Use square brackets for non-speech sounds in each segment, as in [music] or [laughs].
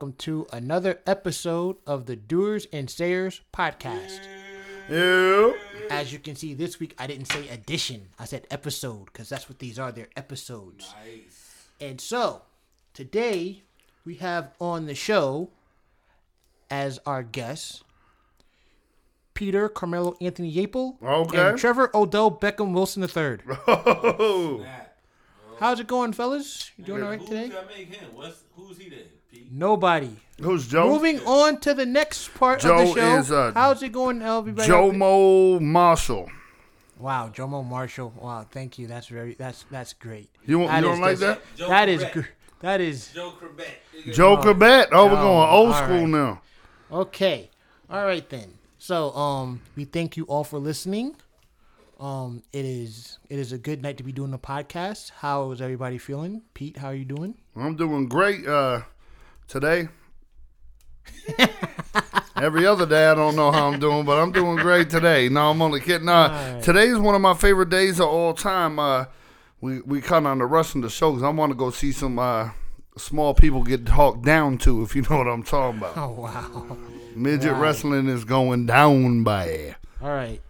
hello, and welcome to another episode of the Doers and Sayers podcast. Yeah. As you can see, this week I didn't say edition, I said episode, because that's what these are. They're episodes. Nice. And so, today we have on the show as our guests Peter Carmelo Anthony Yapel Okay. and Trevor Odell Beckham Wilson III. [laughs] Oh. How's it going, fellas? You doing all right Who's today? that make him? What's who's he then? Pete? Nobody. Who's Joe? Moving on to the next part Joe of the show. is, uh, How's it going, everybody? Jomo Marshall. Wow, Jomo Marshall. Wow, thank you. That's very. That's that's great. You, want, That you is don't like good. that? Joe that is Correct. good. That is Joe Corbett. Joe Corbett. Oh, we're Oh, going old school right. now. okay. All right then. So, um, we thank you all for listening. Um, it is it is a good night to be doing the podcast. How is everybody feeling? Pete, how are you doing? I'm doing great uh, today. Every other day, I don't know how I'm doing, but I'm doing great today. No, I'm only kidding. Uh, right. Today's one of my favorite days of all time. Uh, we we kind of on the rush the show because I want to go see some uh, small people get talked down to, if you [laughs] know what I'm talking about. Oh wow. Midget Right. wrestling is going down by. All right.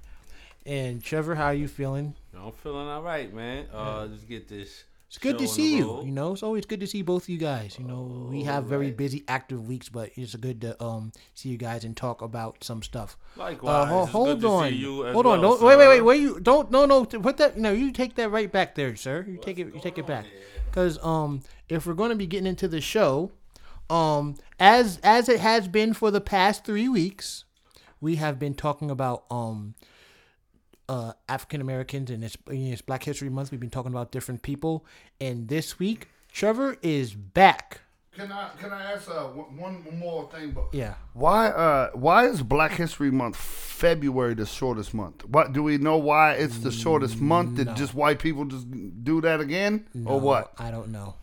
And Trevor, how are you feeling? I'm feeling all right, man. Uh, just get this. It's good to see you. You know, it's always good to see both of you guys. You know, we have very busy, active weeks, but it's good to um see you guys and talk about some stuff. Likewise. Uh, ho- It's hold on, see you as hold on. Don't, wait, wait, wait, wait. You don't. No, no. Put that. No, you take that right back there, sir. You take it. You take it back. Because um, if we're going to be getting into the show, um, as as it has been for the past three weeks, we have been talking about um uh, African Americans and it's, it's Black History Month. We've been talking about different people, and this week Trevor is back. Can I can I ask uh, one one more thing? But Yeah. why uh why is Black History Month February the shortest month? What do we know why it's the shortest month? Did just white people just do that again or what? I don't know.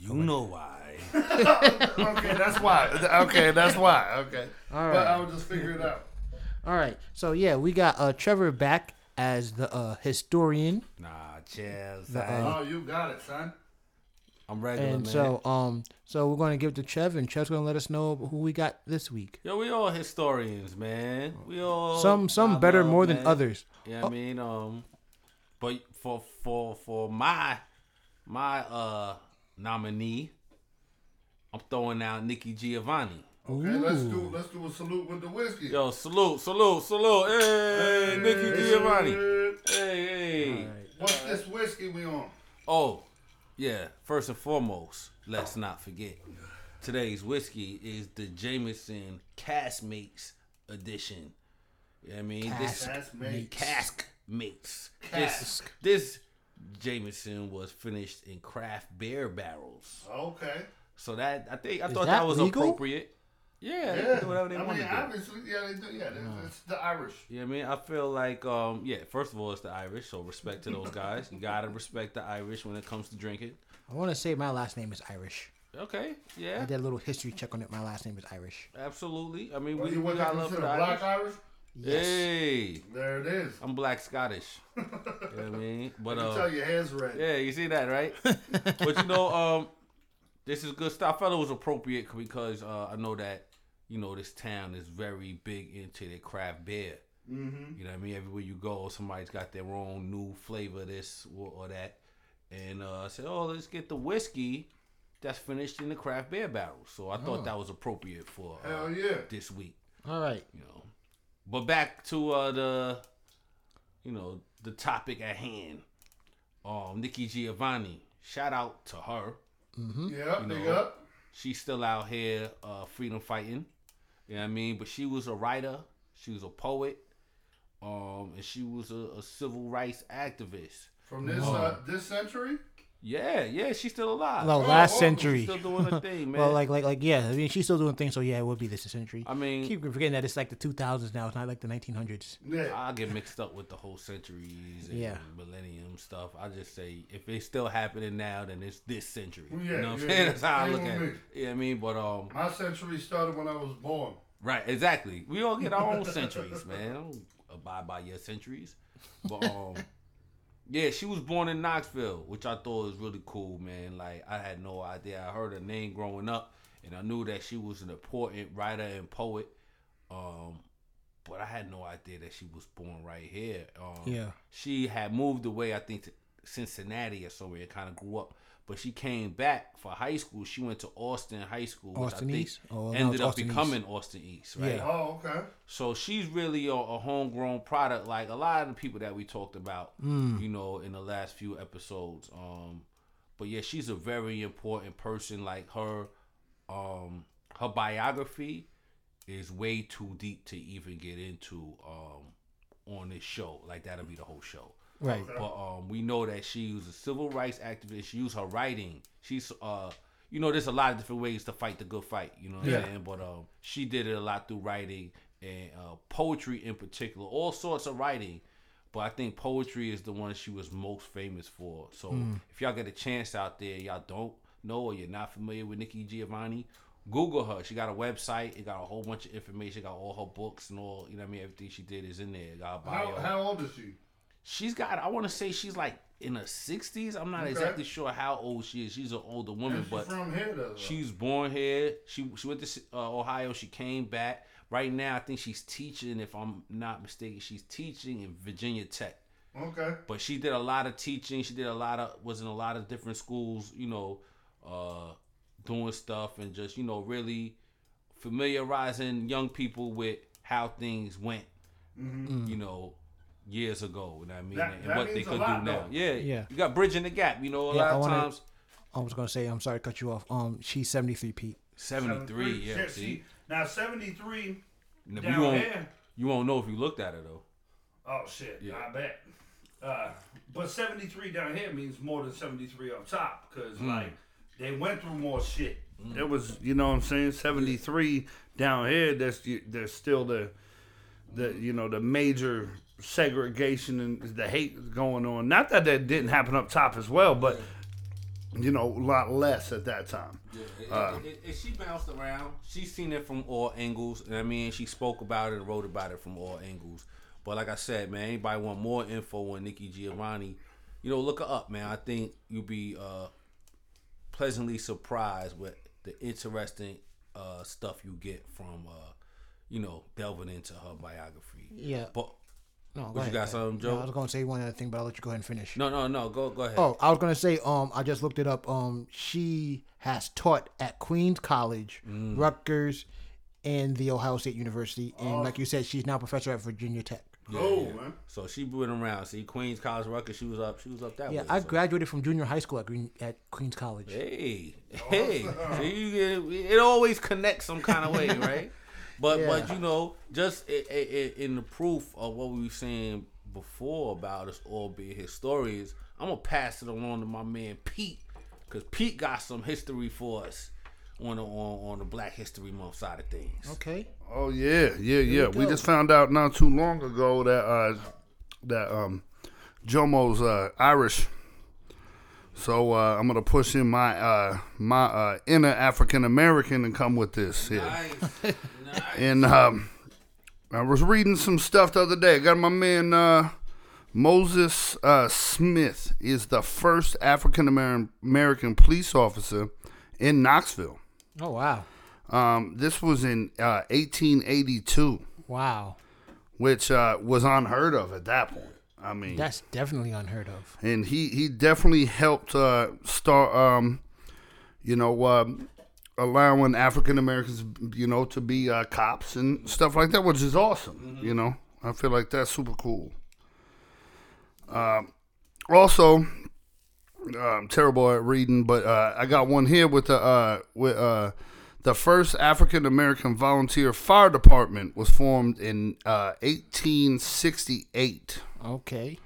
You know why? [laughs] okay, that's why. Okay, that's why. Okay, All but. I will just figure it out. All right. So yeah, we got uh, Trevor back as the uh, historian, Nah, cheers. The, uh, Oh, you got it, son. I'm regular, and man. so um, so we're going to give it to Trev, and Trev's going to let us know who we got this week. Yo, we all historians, man. We all Some some I better love, more than others. Yeah, I mean, um, but for for for my my uh nominee, I'm throwing out Nikki Giovanni. Okay, let's do let's do a salute with the whiskey. Yo, salute, salute, salute. Hey, Nikki Giovanni. Hey, hey. What's this whiskey we on? Oh, yeah. First and foremost, let's not forget today's whiskey is the Jameson Cask Mates edition. You know what I mean? This Cask Mates. cask mates. Cask. This, this Jameson was finished in craft beer barrels. Okay. So that I think I Is thought that that, was legal? appropriately. Yeah, they Yeah. can do whatever they I want mean, to do. obviously, yeah, they do. Yeah, it's, it's the Irish. You know I mean? I feel like, um, yeah, first of all, it's the Irish, so respect to those guys. You gotta respect the Irish when it comes to drinking. I want to say my last name is Irish. Okay, yeah. I did a little history check on it. My last name is Irish. absolutely. I mean, Well, we, you we what got they love for consider the black Irish. Irish? Yes. Hey, There it is. I'm black Scottish. [laughs] you know what I mean? But I can uh, tell your hair's red. yeah, you see that, right? [laughs] but you know, um, this is good stuff. I felt it was appropriate because uh, I know that you know this town is very big into their craft beer. Mm-hmm. You know what I mean? Everywhere you go, somebody's got their own new flavor, this or, or that. And uh, I said, oh, let's get the whiskey that's finished in the craft beer barrel. So I thought that was appropriate for uh, Hell yeah. this week. All right. You know, but back to uh, the, you know, the topic at hand. Um, Nikki Giovanni. Shout out to her. Yeah, You big know. up. She's still out here uh, freedom fighting. You know what I mean? But she was a writer. She was a poet. Um, and she was a, a civil rights activist. From this uh, this century? Yeah, yeah, she's still alive. No, Oh, last oh, century. Still doing her thing, [laughs] man. Well, like, like, like, yeah. I mean, she's still doing things, so yeah, it would be this century. I mean, keep forgetting that it's like the 2000s now. It's not like the 1900s. Yeah. I get mixed up with the whole centuries and Yeah. millennium stuff. I just say if it's still happening now, then it's this century. Yeah, you know what I'm saying? yeah. That's how I look at me. it. You know I mean? But um, My century started when I was born. Right, exactly. We all get our own centuries, man. I don't abide by your centuries. But um [laughs] yeah, she was born in Knoxville, which I thought was really cool, man. Like I had no idea. I heard her name growing up and I knew that she was an important writer and poet. Um, but I had no idea that she was born right here. Um, Yeah. she had moved away, I think, to Cincinnati or somewhere, and kind of grew up. But she came back for high school. She went to Austin High School, Austin I think East? Oh, no, it's ended up Austin East. becoming Austin East, right? Yeah. Oh, okay. So she's really a, a homegrown product, like a lot of the people that we talked about, Mm. you know, in the last few episodes. Um, but yeah, she's a very important person. Like her, um, her biography is way too deep to even get into um, on this show. Like that'll be the whole show. Right. But um, we know that she was a civil rights activist. She used her writing. She's uh, you know, there's a lot of different ways to fight the good fight. You know what Yeah. I'm saying? But um, she did it a lot through writing and uh, poetry in particular, all sorts of writing. But I think poetry is the one she was most famous for. So Hmm. if y'all get a chance out there, y'all don't know or you're not familiar with Nikki Giovanni, Google her. She got a website. It got a whole bunch of information. Got all her books and all. You know what I mean? Everything she did is in there. Got a bio. How, how old is she? She's got. I want to say she's like in her sixties. I'm not Okay. exactly sure how old she is. She's an older woman, And she but from here though. she's born here. She she went to uh, Ohio. She came back. Right now, I think she's teaching. If I'm not mistaken, she's teaching in Virginia Tech. okay. But she did a lot of teaching. She did a lot of was in a lot of different schools. You know, uh, doing stuff and just you know really familiarizing young people with how things went. You know, years ago. You know what I mean? That- and that what they means a could lot, do now. though. Yeah, Yeah. You got bridging the gap. You know, a Yeah, I lot of wanna- times. I was gonna say, I'm sorry to cut you off. Um, she's 73, Pete. Seventy three. Yeah. Shit, See, Now seventy three Now, down you won't. here. You won't know if you looked at it though. Oh shit! Yeah. I bet. Uh, but seventy three down here means more than seventy three up top because Hmm. like they went through more shit. There was, you know, what I'm saying seventy three down here. There's there's still the the you know the major segregation and the hate going on. Not that that didn't happen up top as well, but you know a lot less at that time. Yeah, it, it, it, she bounced around. She's seen it from all angles. and I mean, she spoke about it and wrote about it from all angles. But like I said, man, anybody want more info on Nikki Giovanni, you know, look her up, man. I think you'll be uh, pleasantly surprised with the interesting uh, stuff you get from, uh, you know, delving into her biography. Yeah. But No, go What you ahead, got, go something. Joe? No, I was gonna say one other thing, but I'll let you go ahead and finish. no, no, no. Go, go ahead. Oh, I was gonna say, um, I just looked it up. Um, she has taught at Queens College, Mm. Rutgers, and the Ohio State University, and like you said, she's now a professor at Virginia Tech. Yeah, Oh, yeah. man. So she went around. See, Queens College Rutgers. She was up. She was up that Yeah, way. I so. graduated from junior high school at Green at Queens College. Hey, hey, so you get, it always connects some kind of way, [laughs] right? But Yeah. but you know, just i i i in the proof of what we were saying before about us all being historians, I'm gonna pass it along to my man Pete, cause Pete got some history for us on the on, on the Black History Month side of things. Okay. Oh yeah, yeah, yeah. We go. just found out not too long ago that uh that um Jomo's uh Irish. So uh, I'm gonna push in my uh my uh inner African American and come with this here. Nice, nice. And um I was reading some stuff the other day. I got my man uh Moses uh, Smith is the first African American police officer in Knoxville. Oh wow, Um, this was in uh, 1882 wow, which uh, was unheard of at that point. I mean, that's definitely unheard of. and he he definitely helped uh, start, um, you know, um, allowing African Americans, you know, to be uh, cops and stuff like that, which is awesome. You know, I feel like that's super cool. Um, also, uh, I'm terrible at reading, but uh, I got one here with the uh, with uh, the first African American volunteer fire department was formed in uh, 1868. Okay,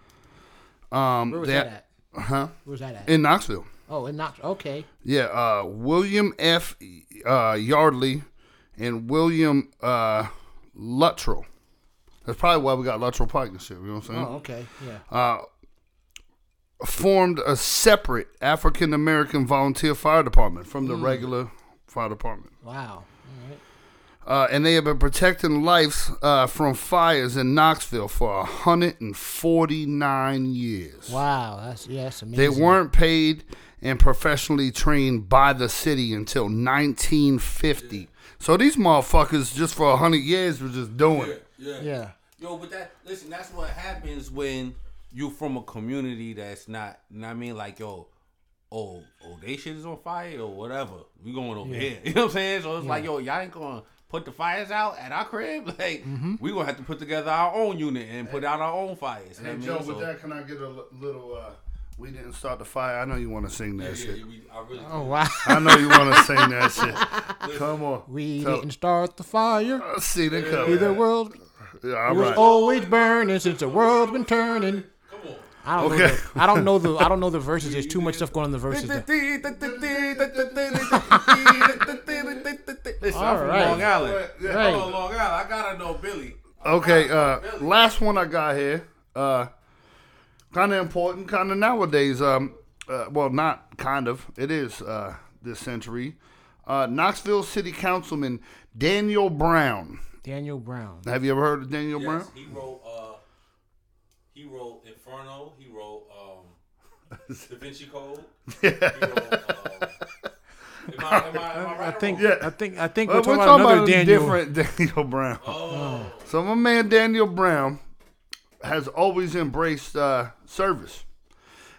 Um, where was they- that at? Huh? Where's that at? In Knoxville. oh, in Knoxville. Okay, Yeah, uh, William F. Uh, Yardley and William uh, Luttrell. That's probably why we got Luttrell shit. You know what I'm saying? oh okay, yeah. Uh, formed a separate African American volunteer fire department from the regular fire department. Wow. All right. Uh, and they have been protecting lives uh, from fires in Knoxville for 149 years. Wow, that's yeah, that's amazing. They weren't paid, and professionally trained by the city until 1950. So these motherfuckers, just for a hundred years, were just doing it. Yeah. Yeah. Yo, but that listen, that's what happens when you're from a community that's not. You know what I mean? Like yo, oh, oh, they shit is on fire or whatever. We going over here. [laughs] You know what I'm saying? So it's like yo, y'all ain't gonna put the fires out at our crib. [laughs] Like we gonna have to put together our own unit and put out our own fires. Hey Joe, mean? with So- that, can I get a little? uh We didn't start the fire. I know you want to sing that Yeah, shit. yeah, we- I really Oh wow. I know you want to sing that [laughs] shit. Come on. We So- didn't start the fire. I see the cover. Either world Yeah, all was right. always burning since the world's been turning. Come on. I don't Okay. know. The, I don't know the. I don't know the verses. [laughs] There's too much stuff going on in the verses. There. Listen, All I'm from right. Long Island. Yeah. Right. I'm from Long Island. I gotta know Billy. Okay, uh, last one I got here. Uh, kind of important, kind of nowadays. Um, uh, well, not kind of. It is uh, this century. Uh, Knoxville City Councilman Daniel Brown. Daniel Brown. Have you ever heard of Daniel Yes, Brown? he wrote. Uh, he wrote Inferno. He wrote um, [laughs] Da Vinci Code. He wrote. Um, am I, am I, am I right I think. Yeah. I think. I think Uh, we're talking about another a Daniel. different Daniel Brown. Oh, So my man Daniel Brown has always embraced uh, service.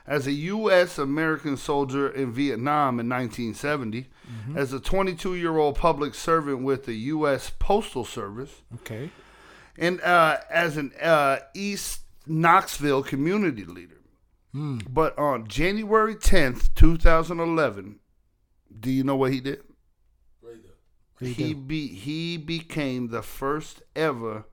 As a U.S. American soldier in Vietnam in 1970, as a 22 year old public servant with the U.S. Postal Service, Okay. and uh, as an uh, East Knoxville community leader. But on January 10th, 2011, do you know what he did? right there. What do you he be he became the first ever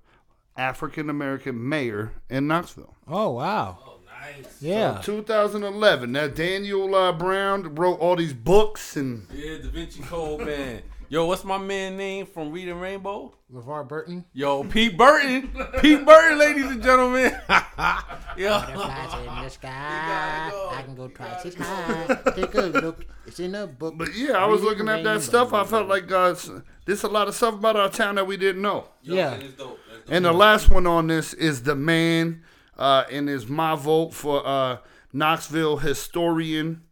African American mayor in Knoxville. Oh wow. Oh, nice. Yeah. 2011. Now Daniel uh, Brown wrote all these books and Yeah, Da Vinci Code man. Yo, what's my man name from Reading Rainbow? LeVar Burton. Yo, Pete Burton. Pete Burton, ladies and gentlemen. [laughs] Yo. Butterflies in the sky. go. I can go twice as high. Take a look. It's in a book. but yeah, I was Reading looking at that Rainbow. stuff. I felt like uh, there's a lot of stuff about our town that we didn't know. Yo, Yeah. that is dope. That's dope. And the last one on this is the man, uh, and is my vote for uh, Knoxville historian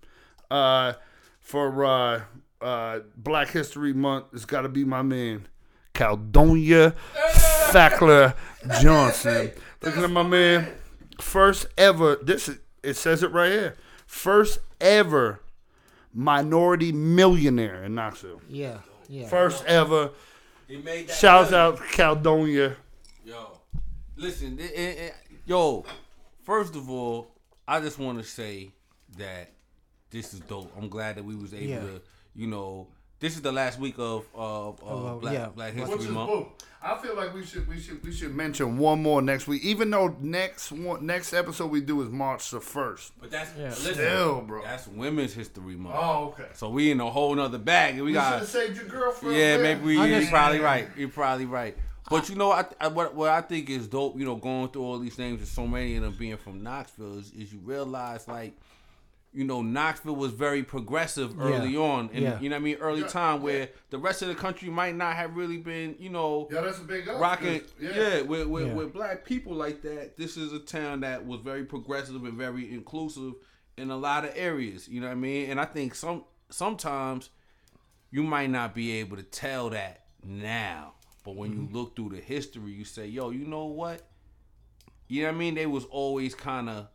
uh, for uh, Black History Month. It's got to be my man, Caldonia Fackler Johnson. Looking at my man, first ever. This is, it says it right here. First ever minority millionaire in Knoxville. Yeah. Yeah. First ever. He made that Shouts million. out Caldonia. Yo, listen, it, it, it- yo. First of all, I just want to say that this is dope. I'm glad that we was able Yeah. to, you know, this is the last week of of, of uh, Black yeah. Black History is Month. boom. I feel like we should we should we should mention one more next week. Even though next one next episode we do is March the first. But that's Yeah. listen, Still, bro. That's Women's History Month. Oh, okay. So we in a whole nother bag, and we We got have saved your girlfriend. Yeah, man. maybe we, I you're probably right. You're probably right. But you know, I, I, what what I think is dope, you know, going through all these names and so many of them being from Knoxville is, is you realize like, you know, Knoxville was very progressive early on, and Yeah. you know what I mean, early Yeah, time where the rest of the country might not have really been, you know, Yeah, that's a big up. rocking. 'cause- Yeah, with, with, Yeah. with black people like that, this is a town that was very progressive and very inclusive in a lot of areas. You know what I mean? And I think some sometimes you might not be able to tell that now, but when you mm-hmm. look through the history, you say, "Yo, you know what? You know what I mean? They was always kind of,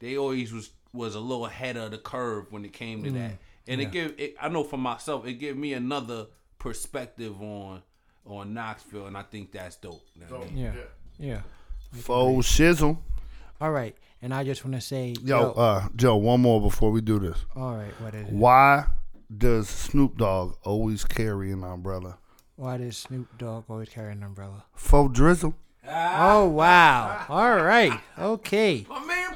they always was was a little ahead of the curve when it came to that." And it give, it, I know for myself, it gave me another perspective on on Knoxville, and I think that's dope. You know what I mean? Yeah. Yeah. Faux shizzle. All right. And I just want to say, Yo, uh, Joe, one more before we do this. all right. What is it? Why does Snoop Dogg always carry an umbrella? Why does Snoop Dogg always carry an umbrella? Faux drizzle. Oh wow! All right, okay. My man,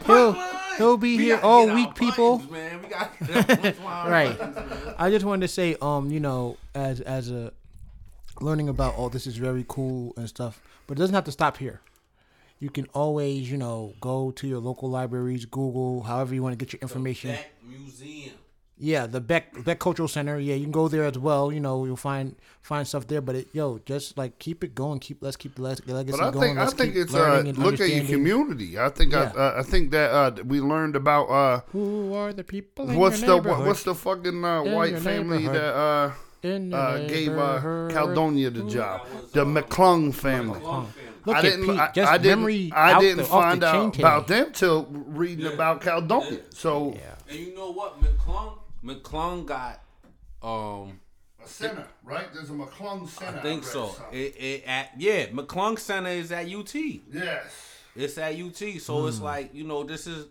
He'll- he'll be We here all get our week, people. buttons, Man, we got [laughs] Right. I just wanted to say, um, you know, as as a learning about all this is very cool and stuff, but it doesn't have to stop here. You can always, you know, go to your local libraries, Google, however you want to get your information. That museum. Yeah, the Beck Beck Cultural Center. Yeah, you can go there as well. You know, you'll find find stuff there. But it, yo, just like keep it going. Keep let's keep the leg- legacy But I going. think I let's think keep it's uh, learning and look at your community. I think Yeah. I uh, I think that uh, we learned about uh, Who are the people? In what's your the what's the fucking uh, white family that uh, in uh, gave uh, neighborhood? Caldonia the job? The McClung family. Look I at didn't. Pete, I, just I didn't. I didn't the, off find the out today. about them till reading about Caldonia. So Yeah. And you know what, McClung, McClung got, um, a center, right? There's a McClung center. I think so. It, it at yeah, McClung Center is at UT. yes. It's at UT, so Hmm. it's like you know this is.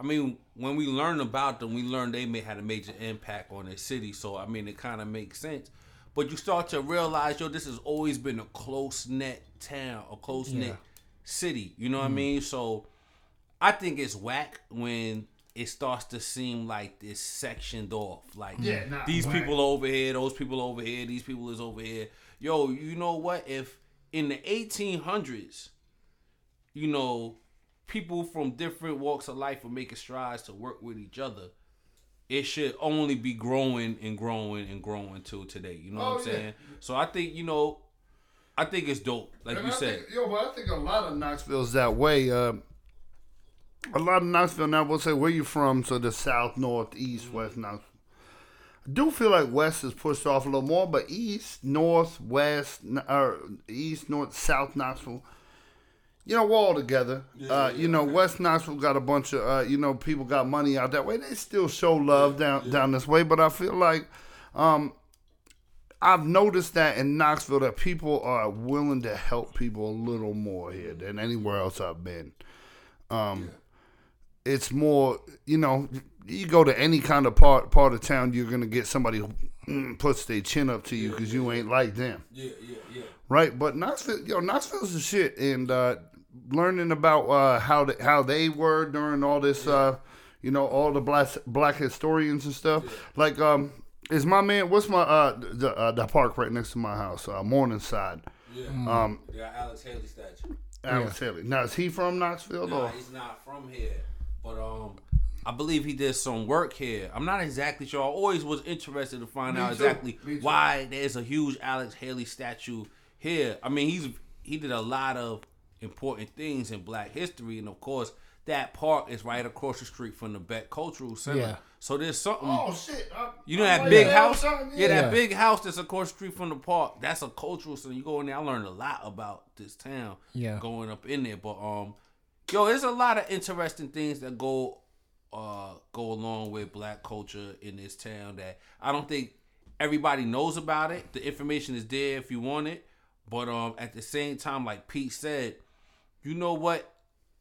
I mean, when we learn about them, we learn they may had a major impact on the city. So I mean, it kind of makes sense. But you start to realize, yo, this has always been a close knit town, a close knit Yeah. Hmm. city. You know what I mean? So I think it's whack when it starts to seem like it's sectioned off. Like Yeah, nah, these whack. people over here, those people over here, these people is over here. Yo, you know what? If in the 1800s, you know, people from different walks of life are making strides to work with each other, it should only be growing and growing and growing till today. You know Oh, what I'm yeah. saying? So I think, you know, I think it's dope, like And you I said. think, yo, but I think a lot of Knoxville's that way. Uh, a lot of Knoxville now will say, "Where you from?" So the south, north, east, west Knoxville. I do feel like west is pushed off a little more, but east, north, west, or east, north, south Knoxville. You know, we're all together. uh, you know, West Knoxville got a bunch of, uh, you know, people got money out that way. They still show love down down this way, but I feel like um, I've noticed that in Knoxville that people are willing to help people a little more here than anywhere else I've been. Um, It's more, you know, you go to any kind of part part of town, you're gonna get somebody who mm, puts their chin up to you because you ain't like them, Yeah, yeah, yeah. right? But Knoxville, yo, Knoxville's the shit, and uh, learning about uh, how they, how they were during all this, uh, you know, all the black black historians and stuff. Like, um, is my man? What's my uh the uh, the park right next to my house, uh, Morningside. Yeah. Um, They got Alex Haley statue. Alex Haley. Now is he from Knoxville Nah, or? he's not from here, but um, I believe he did some work here. I'm not exactly sure. I always was interested to find Me out too. exactly Me too. why there's a huge Alex Haley statue here. I mean, he's he did a lot of important things in Black history, and of course, that park is right across the street from the Beck Cultural Center. Yeah. So there's something. Oh shit! I, You know I that big that house? outside, Yeah, that big house that's across the street from the park. That's a cultural center. You go in there, I learned a lot about this town. Yeah. Going up in there. But um yo, there's a lot of interesting things that go uh go along with black culture in this town that I don't think everybody knows about it. The information is there if you want it. But um at the same time, like Pete said, you know what?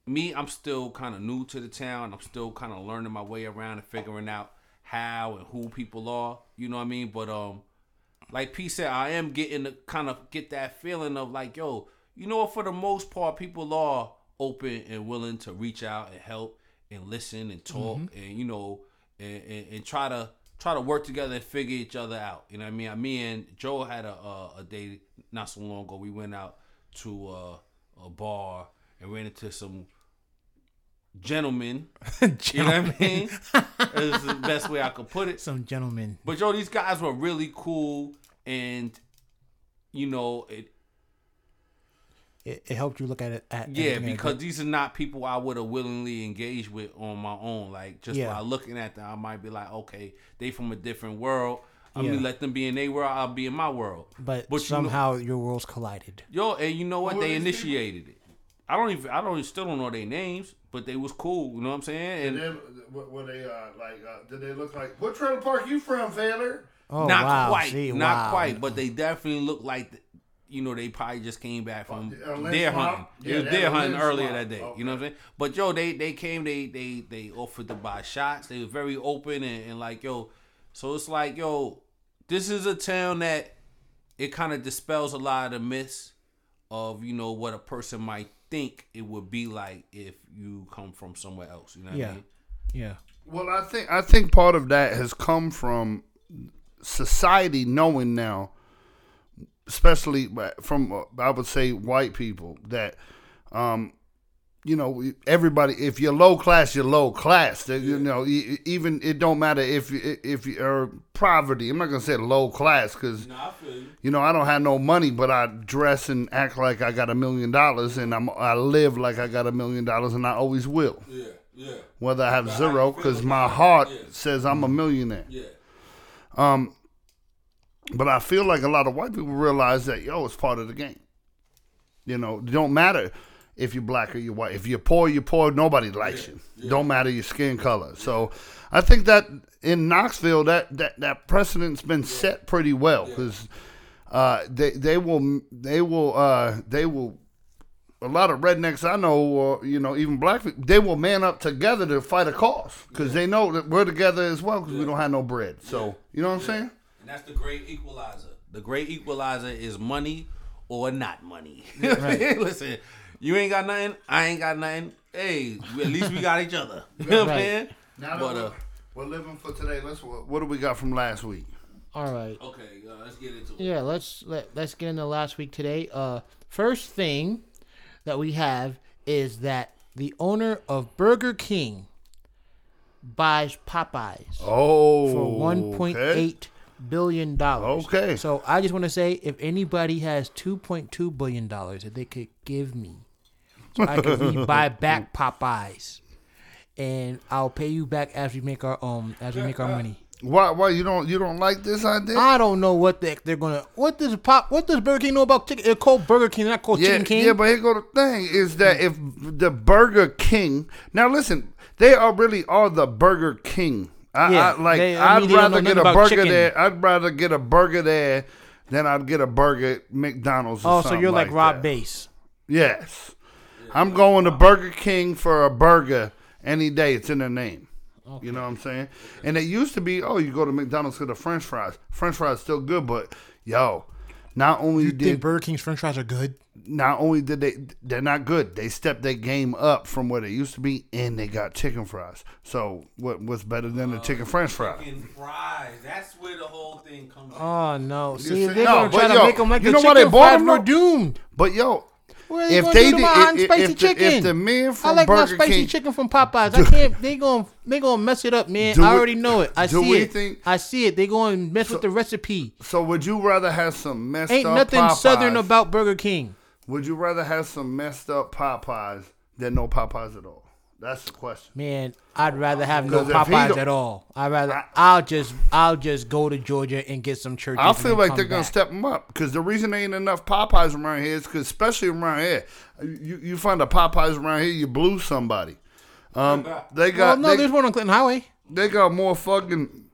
Me, I'm still kind of new to the town. I'm still kind of learning my way around and figuring out how and who people are. You know what I mean? But um, like P said, I am getting to kind of get that feeling of like, yo, you know what? For the most part, people are open and willing to reach out and help and listen and talk and you know and, and, and try to try to work together and figure each other out. You know what I mean? Me and Joe had a a, a day not so long ago. We went out to uh, a bar and ran into some gentlemen. [laughs] You know what I mean? That's the best way I could put it. Some gentlemen. But yo, these guys were really cool, and you know, it It, it helped you look at it at yeah, everything at a because these are not people I would have willingly engaged with on my own. Like just Yeah. by looking at them, I might be like, okay, they from a different world. I Yeah. mean, let them be in their world. I'll be in my world. but, but you know- somehow your worlds collided. Yo, and you know what? Who They these initiated it. I don't even. I don't. Still don't know their names, but they was cool. You know what I'm saying? And They, what, what they uh, like? Uh, did they look like? What trailer park you from, Taylor? Oh not wow! quite, See, not wow. quite, but they definitely look like, th- you know, they probably just came back from Uh, deer hunting. Yeah, it was deer hunting Lynch earlier Swamp. that day. Okay. You know what I'm saying? But yo, they they came, they they they offered to buy shots. They were very open and, and like yo, so it's like yo, this is a town that it kind of dispels a lot of the myths of you know what a person might think it would be like if you come from somewhere else. You know what Yeah. I mean? Yeah. Well, I think I think part of that has come from society knowing now, especially from uh, I would say white people that, um, you know, everybody. If you're low class, you're low class. You know, even it don't matter if you if you're poverty. I'm not gonna say low class because Nah, I feel you. know I don't have no money, but I dress and act like I got a million dollars, and I'm I live like I got a million dollars, and I always will, Yeah, yeah, whether I have zero, because my heart yeah. says I'm a millionaire. yeah. But I feel like a lot of white people realize that yo, it's part of the game. You know, it don't matter if you're black or you're white. If you're poor, you're poor. Nobody likes you. Don't matter your skin color. So I think that in Knoxville, that that that precedent's been set pretty well because uh, they they will they will uh, they will. A lot of rednecks I know, or you know, even black people, they will man up together to fight a cause because they know that we're together as well because we don't have no bread. So you know what I'm saying? And that's the great equalizer. The great equalizer is money or not money. [laughs] Listen, you ain't got nothing, I ain't got nothing. Hey, at least we got each other. [laughs] You know what I'm saying? Now But, uh, we're living for today, let's what, what do we got from last week? All right. okay, uh, let's get into it. Yeah, let's let let's get into last week today. Uh, first thing that we have is that the owner of Burger King buys Popeyes Oh, for one point eight billion dollars. Okay. So I just want to say, if anybody has two point two billion dollars that they could give me, so I could buy [laughs] back Popeyes, and I'll pay you back as we make our um as we make our money. Why? Why you don't you don't like this idea? I don't know what the, they're gonna. What does pop? What does Burger King know about chicken? It's called Burger King, not called yeah, Chicken King. yeah, but here go the thing is that if the Burger King now listen, they are really are the Burger King. I, Yeah, I like. they- I I'd mean, they don't rather get a burger chicken. there. I'd rather get a burger there than I'd get a burger at McDonald's. Or oh, so you're like, Rob that. Base. Yes, I'm going to Burger King for a burger any day. It's in their name. You know what I'm saying? And it used to be, oh, you go to McDonald's for the French fries. French fries still good, but yo, not only You did think Burger King's French fries are good? not only did they they're not good, they stepped their game up from where they used to be, and they got chicken fries. So what what's better than the chicken French fry? Chicken fries. That's where the whole thing comes. Oh no! See, see- they're no, gonna try to yo, make them like you the know why they chicken bought fries, them, we're doomed. But yo, What if gonna they do to did, my hot and if, spicy if, the, chicken? if the man I from like my spicy King, chicken from [laughs] Popeyes. I can't. They going they gonna mess it up, man. I we- already know it. I see it. think- I see it. They to mess with the recipe. so would you rather have some messed Ain't up nothing Popeyes? southern about Burger King. Would you rather have some messed up Popeyes than no Popeyes at all? That's the question. Man, I'd rather have no Popeyes at all. I'd rather. I- I'll just. I'll just go to Georgia and get some churches. I feel like they're gonna step them up because the reason there ain't enough Popeyes around here is because, especially around here, you you find a Popeyes around here, you blew somebody. Um, they Well, got no, they, there's one on Clinton Highway. they got more fucking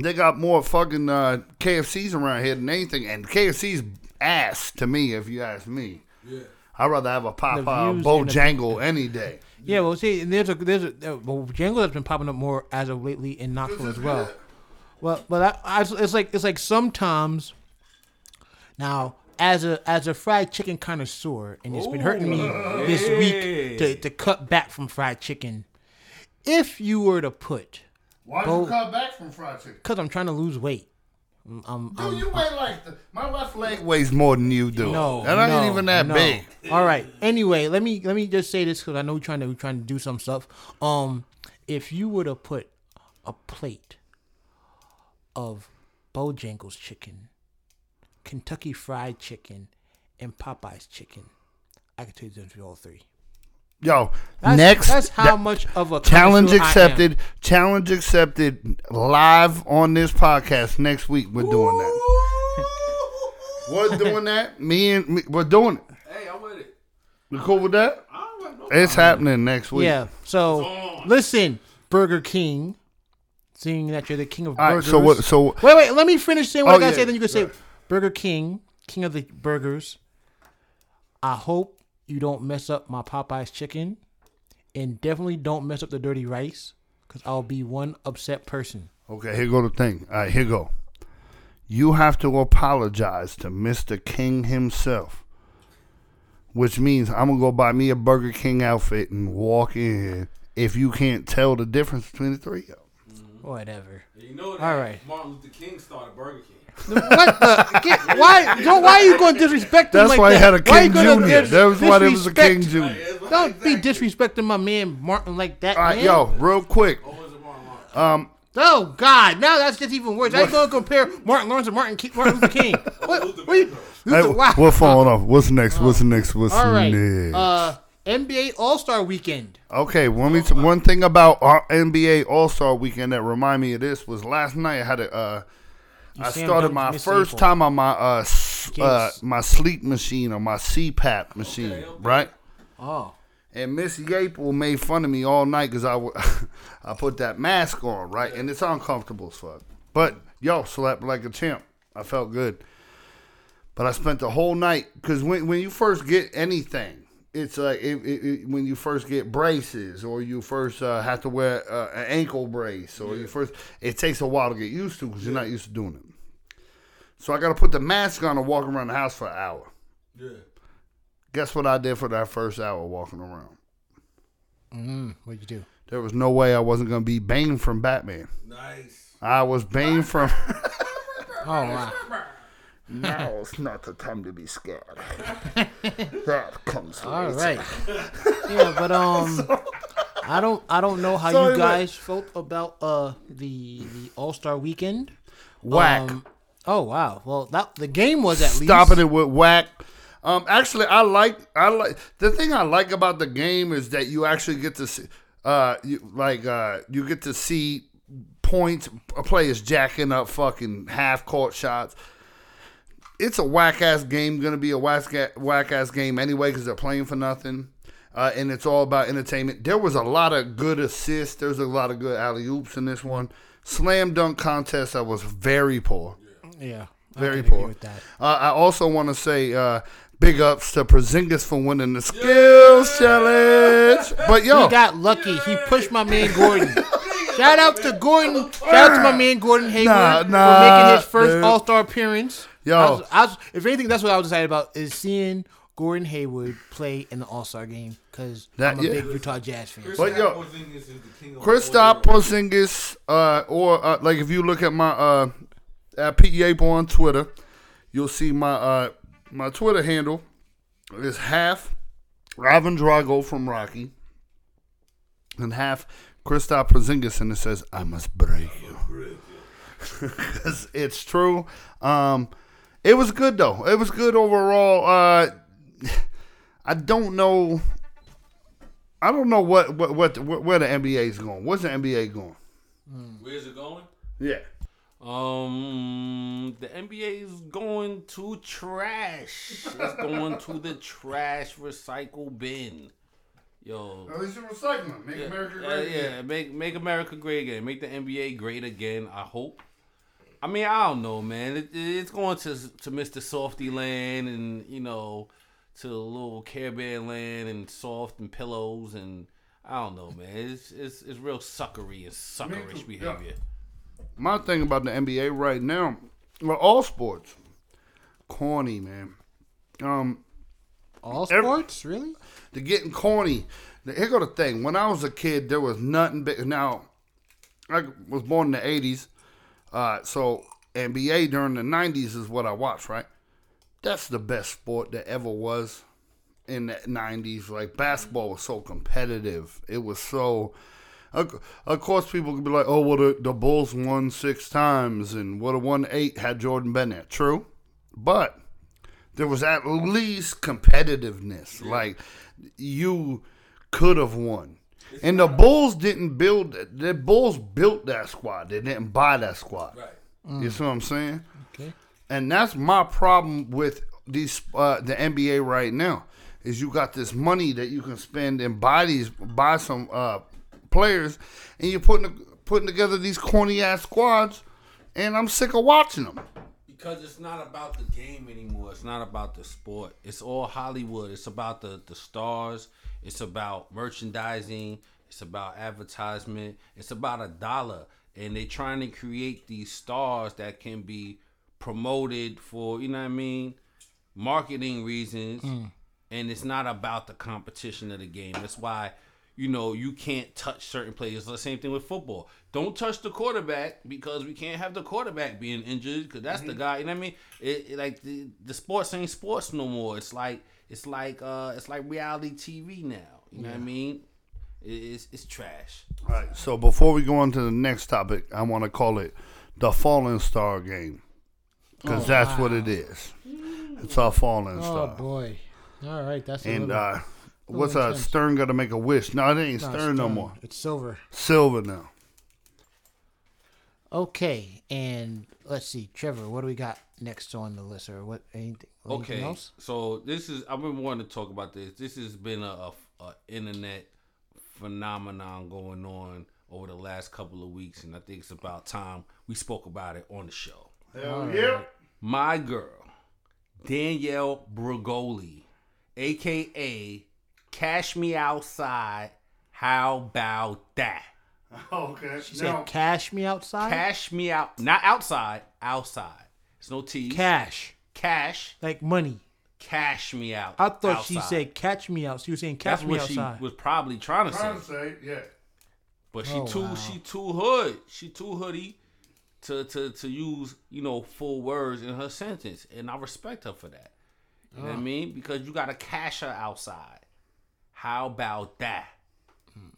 they got more fucking uh, KFCs around here than anything, and KFC's ass to me, if you ask me. Yeah. I'd rather have a Popeye views Bojangle any day. Yeah, well, see, and there's a there's a well, Django has been popping up more as of lately in Knoxville as well. Well, but I, I, it's like it's like sometimes. Now, as a as a fried chicken connoisseur, and it's been hurting me this week to, to cut back from fried chicken. If you were to put, Why Bo- you cut back from fried chicken? because I'm trying to lose weight. I'm, I'm, Do I'm- you weigh like the, my left leg weighs more than you do? No, and I no, ain't even that no. big. All right. Anyway, let me let me just say this because I know we're trying to we're trying to do some stuff. Um, if you were to put a plate of Bojangles chicken, Kentucky Fried Chicken, and Popeyes chicken, I could tell you the all three. Yo, That's, next that's how that- much of a challenge connoisseur I am. accepted. Challenge accepted. Live on this podcast next week. We're doing that. We're doing that. Me and me, we're doing it. Hey, I'm with it. You cool with that? I don't no It's happening next week. Yeah. So listen, Burger King, seeing that you're the king of All right. burgers. So what? So Wait, wait. Let me finish saying what Oh, I gotta yeah, say. Then you can say right. Burger King, king of the burgers. I hope you don't mess up my Popeyes chicken, and definitely don't mess up the dirty rice, because I'll be one upset person. okay, here go the thing. All right, here go. You have to apologize to Mr. King himself, which means I'm gonna go buy me a Burger King outfit and walk in. If you can't tell the difference between the three of them. Whatever. You know that All right. Martin Luther King started Burger King. What the? Get, why? Joe, why are you going to disrespect him That's like why that? he had a King Junior. dis- That was why there was a King Junior. Don't be disrespecting my man Martin like that, All right, man. yo, real quick. Um, Oh God! Now that's just even worse. How you gonna compare Martin Lawrence and Martin, Ki- Martin Luther [laughs] King? what? what you, hey, wow. what's falling off? What's next? What's next? What's All right. next? Uh, NBA All Star Weekend. Okay, one, me one thing about our NBA All Star Weekend that remind me of this was last night I had a. Uh, I started my Miss first April. time on my uh, uh my sleep machine or my CPAP machine, right? Oh. And Miss April made fun of me all night because I, w- [laughs] I put that mask on, right? And it's uncomfortable as fuck. But yo, slept like a champ. I felt good. But I spent the whole night because when when you first get anything, it's like it, it, it- when you first get braces or you first uh, have to wear uh, an ankle brace or you first, it takes a while to get used to because you're not used to doing it. So I got to put the mask on and walk around the house for an hour. Yeah. Guess what I did for that first hour walking around? Mm, what'd you do? There was no way I wasn't gonna be Bane from Batman. Nice. I was Bane from. [laughs] Oh wow. [laughs] now it's not the time to be scared. [laughs] that comes All later. right. [laughs] Yeah, but um, I don't I don't know how So you anyway- guys felt about uh the the All Star Weekend. Whack. Um, oh wow. Well, that the game was at least Stopping it with whack. Um, actually, I like I like the thing I like about the game is that you actually get to see, uh, you, like uh, you get to see points players jacking up fucking half court shots. It's a whack ass game. Going to be a whack whack ass game anyway because they're playing for nothing. Uh, and it's all about entertainment. There was a lot of good assists. There's a lot of good alley oops in this one. Slam dunk contest. I was very poor. Yeah. I Very can agree poor. with that. Uh, I also want to say uh, big ups to Porzingis for winning the skills challenge. But yo, He got lucky. He pushed my man Gordon. Shout out to Gordon. Shout out to my man Gordon Hayward Nah, for making his first. All Star appearance. Yo. I was, I was, if anything, that's what I was excited about is seeing Gordon Hayward play in the All Star game because That- I'm a yeah. big Utah Jazz fan. But yo, Kristaps Porzingis, uh, or uh, like if you look at my uh, at Pete Yapo on Twitter, you'll see my uh, my Twitter handle is half Ivan Drago from Rocky and half Kristaps Porzingis, and it says I must break you. [laughs] because it's true. Um, it was good though. It was good overall. Uh, [laughs] I don't know. I don't know what what, what where the NBA is going. Where's the NBA going? Where's it going? Yeah. Um, the NBA is going to trash. It's going to the trash recycle bin. Yo. At least recycling. Make America great. Yeah, yeah, make make America great again. Make the NBA great again. I hope. I mean, I don't know, man. It, it's going to to Mr. Softy Land and you know to a little Care Bear Land and soft and pillows and I don't know, man. It's it's, it's real suckery and suckerish too, yeah. behavior. My thing about the NBA right now, well, all sports, corny, man. Um, All Every- sports, really? they're getting corny. Here go the thing. When I was a kid, there was nothing big. Now, I was born in the '80s, uh, so NBA during the '90s is what I watched. Right, that's the best sport that ever was in the '90s. Like basketball was so competitive. It was so. Of course, people could be like, "Oh, well, the, the Bulls won six times, and what a won eight had Jordan Bennett." True, but there was at least competitiveness. Like you could have won. And the Bulls didn't build the Bulls built that squad. They didn't buy that squad. Right. You see what I'm saying? Okay. And that's my problem with these uh, the NBA right now is you got this money that you can spend and buy these buy some uh, players, and you're putting putting together these corny ass squads, and I'm sick of watching them. Because it's not about the game anymore. It's not about the sport. It's all Hollywood. It's about the, the stars. It's about merchandising. It's about advertisement. It's about a dollar. And they're trying to create these stars that can be promoted for, you know what I mean, marketing reasons. Hmm. And it's not about the competition of the game. That's why you know, you can't touch certain players. The same thing with football. Don't touch the quarterback because we can't have the quarterback being injured because that's the guy. You know what I mean? It, it- like the, the sports ain't sports no more. It's like it's like uh it's like reality TV now. You know what I mean? It, it's it's trash. All right. So before we go on to the next topic, I want to call it the Fallen Star game because Oh, that's what it is. It's our Fallen Oh Star. boy. All right, that's a And little, uh, what's little uh. Stern got to make a wish? No, it ain't no, Stern no more. It's silver. Silver now. Okay, and let's see, Trevor. What do we got next on the list, or what? Anything, anything Okay, else? so this is I've been wanting to talk about this. This has been a, a, a internet phenomenon going on over the last couple of weeks, and I think it's about time we spoke about it on the show. Hell yeah. My girl, Danielle Bregoli, aka Cash Me Outside. How about that? [laughs] Oh, okay. She said, "Cash me outside." Cash me out, not outside, outside. It's no T. Cash, Cash, like money. cash me out. I thought she said, "Catch me out." She was saying, "Catch That's me outside." That's what she was probably trying to say. Trying to say, yeah. But she Oh, too wow. she too hood. She too hoodie to, to to use, you know, full words in her sentence. And I respect her for that. You know what I ah. mean? Because you gotta cash her outside. How about that?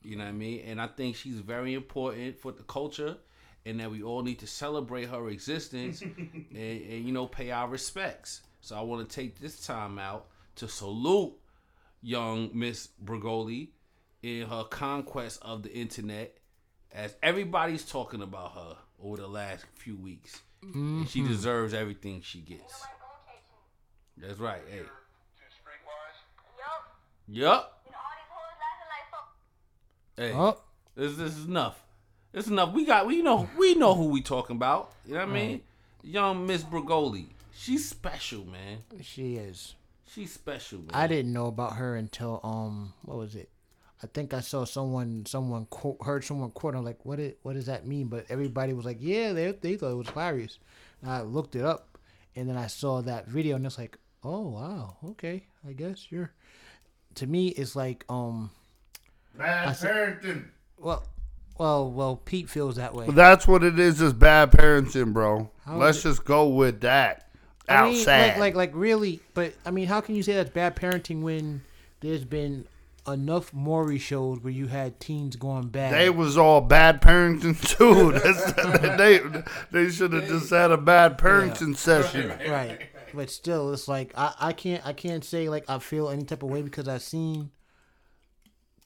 You know what I mean? And I think she's very important for the culture and that we all need to celebrate her existence [laughs] and, and you know pay our respects. So I want to take this time out to salute young Miss Bregoli in her conquest of the internet, as everybody's talking about her over the last few weeks. And she mm-hmm. deserves everything she gets. That's right. Hey. Yup. Yup. Hey. oh, This, this is enough. Is enough. We got we know we know who we talking about. You know what I mean? Young Miss Bregoli. She's special, man. she is. She's special, man. I didn't know about her until um, what was it? I think I saw someone someone quote heard someone quote. I'm like, what it what does that mean? But everybody was like, yeah, they they thought it was hilarious. And I looked it up, and then I saw that video, and it's like, oh wow, okay, I guess you're. To me, it's like um, Bad said- parenting. well, well, well, Pete feels that way. That's what it is. Is bad parenting, bro. How Let's just go with that. I mean, Outside. like, like, like, really. But I mean, how can you say that's bad parenting when there's been enough Maury shows where you had teens going bad? They was all bad parenting [laughs] too. [laughs] That's, they they should have just had a bad parenting session. right but still it's like I, I can't i can't say like i feel any type of way because i've seen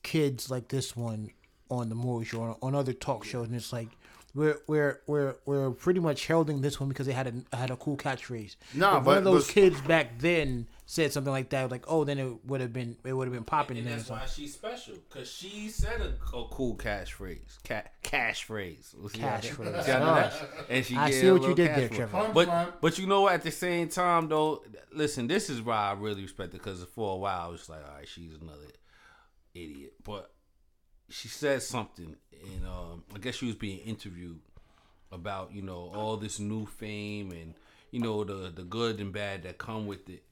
kids like this one on the Maury show or on other talk shows and it's like we're we're we're we're pretty much heralding this one because they had a had a cool catchphrase. Nah, if but- one of those but- kids back then said something like that, like oh, then it would have been it would have been popping. And then that's why she's special, cause she said a, a cool catchphrase, Ca- cash phrase, [laughs] Cash phrase. See how I know that? And she I see what you did cash there, phrase. Trevor. But but you know? At the same time, though, listen, this is why I really respect it cause for a while I was like, all right, she's another idiot, but she said something, and um, I guess she was being interviewed about you know all this new fame and you know the the good and bad that come with it.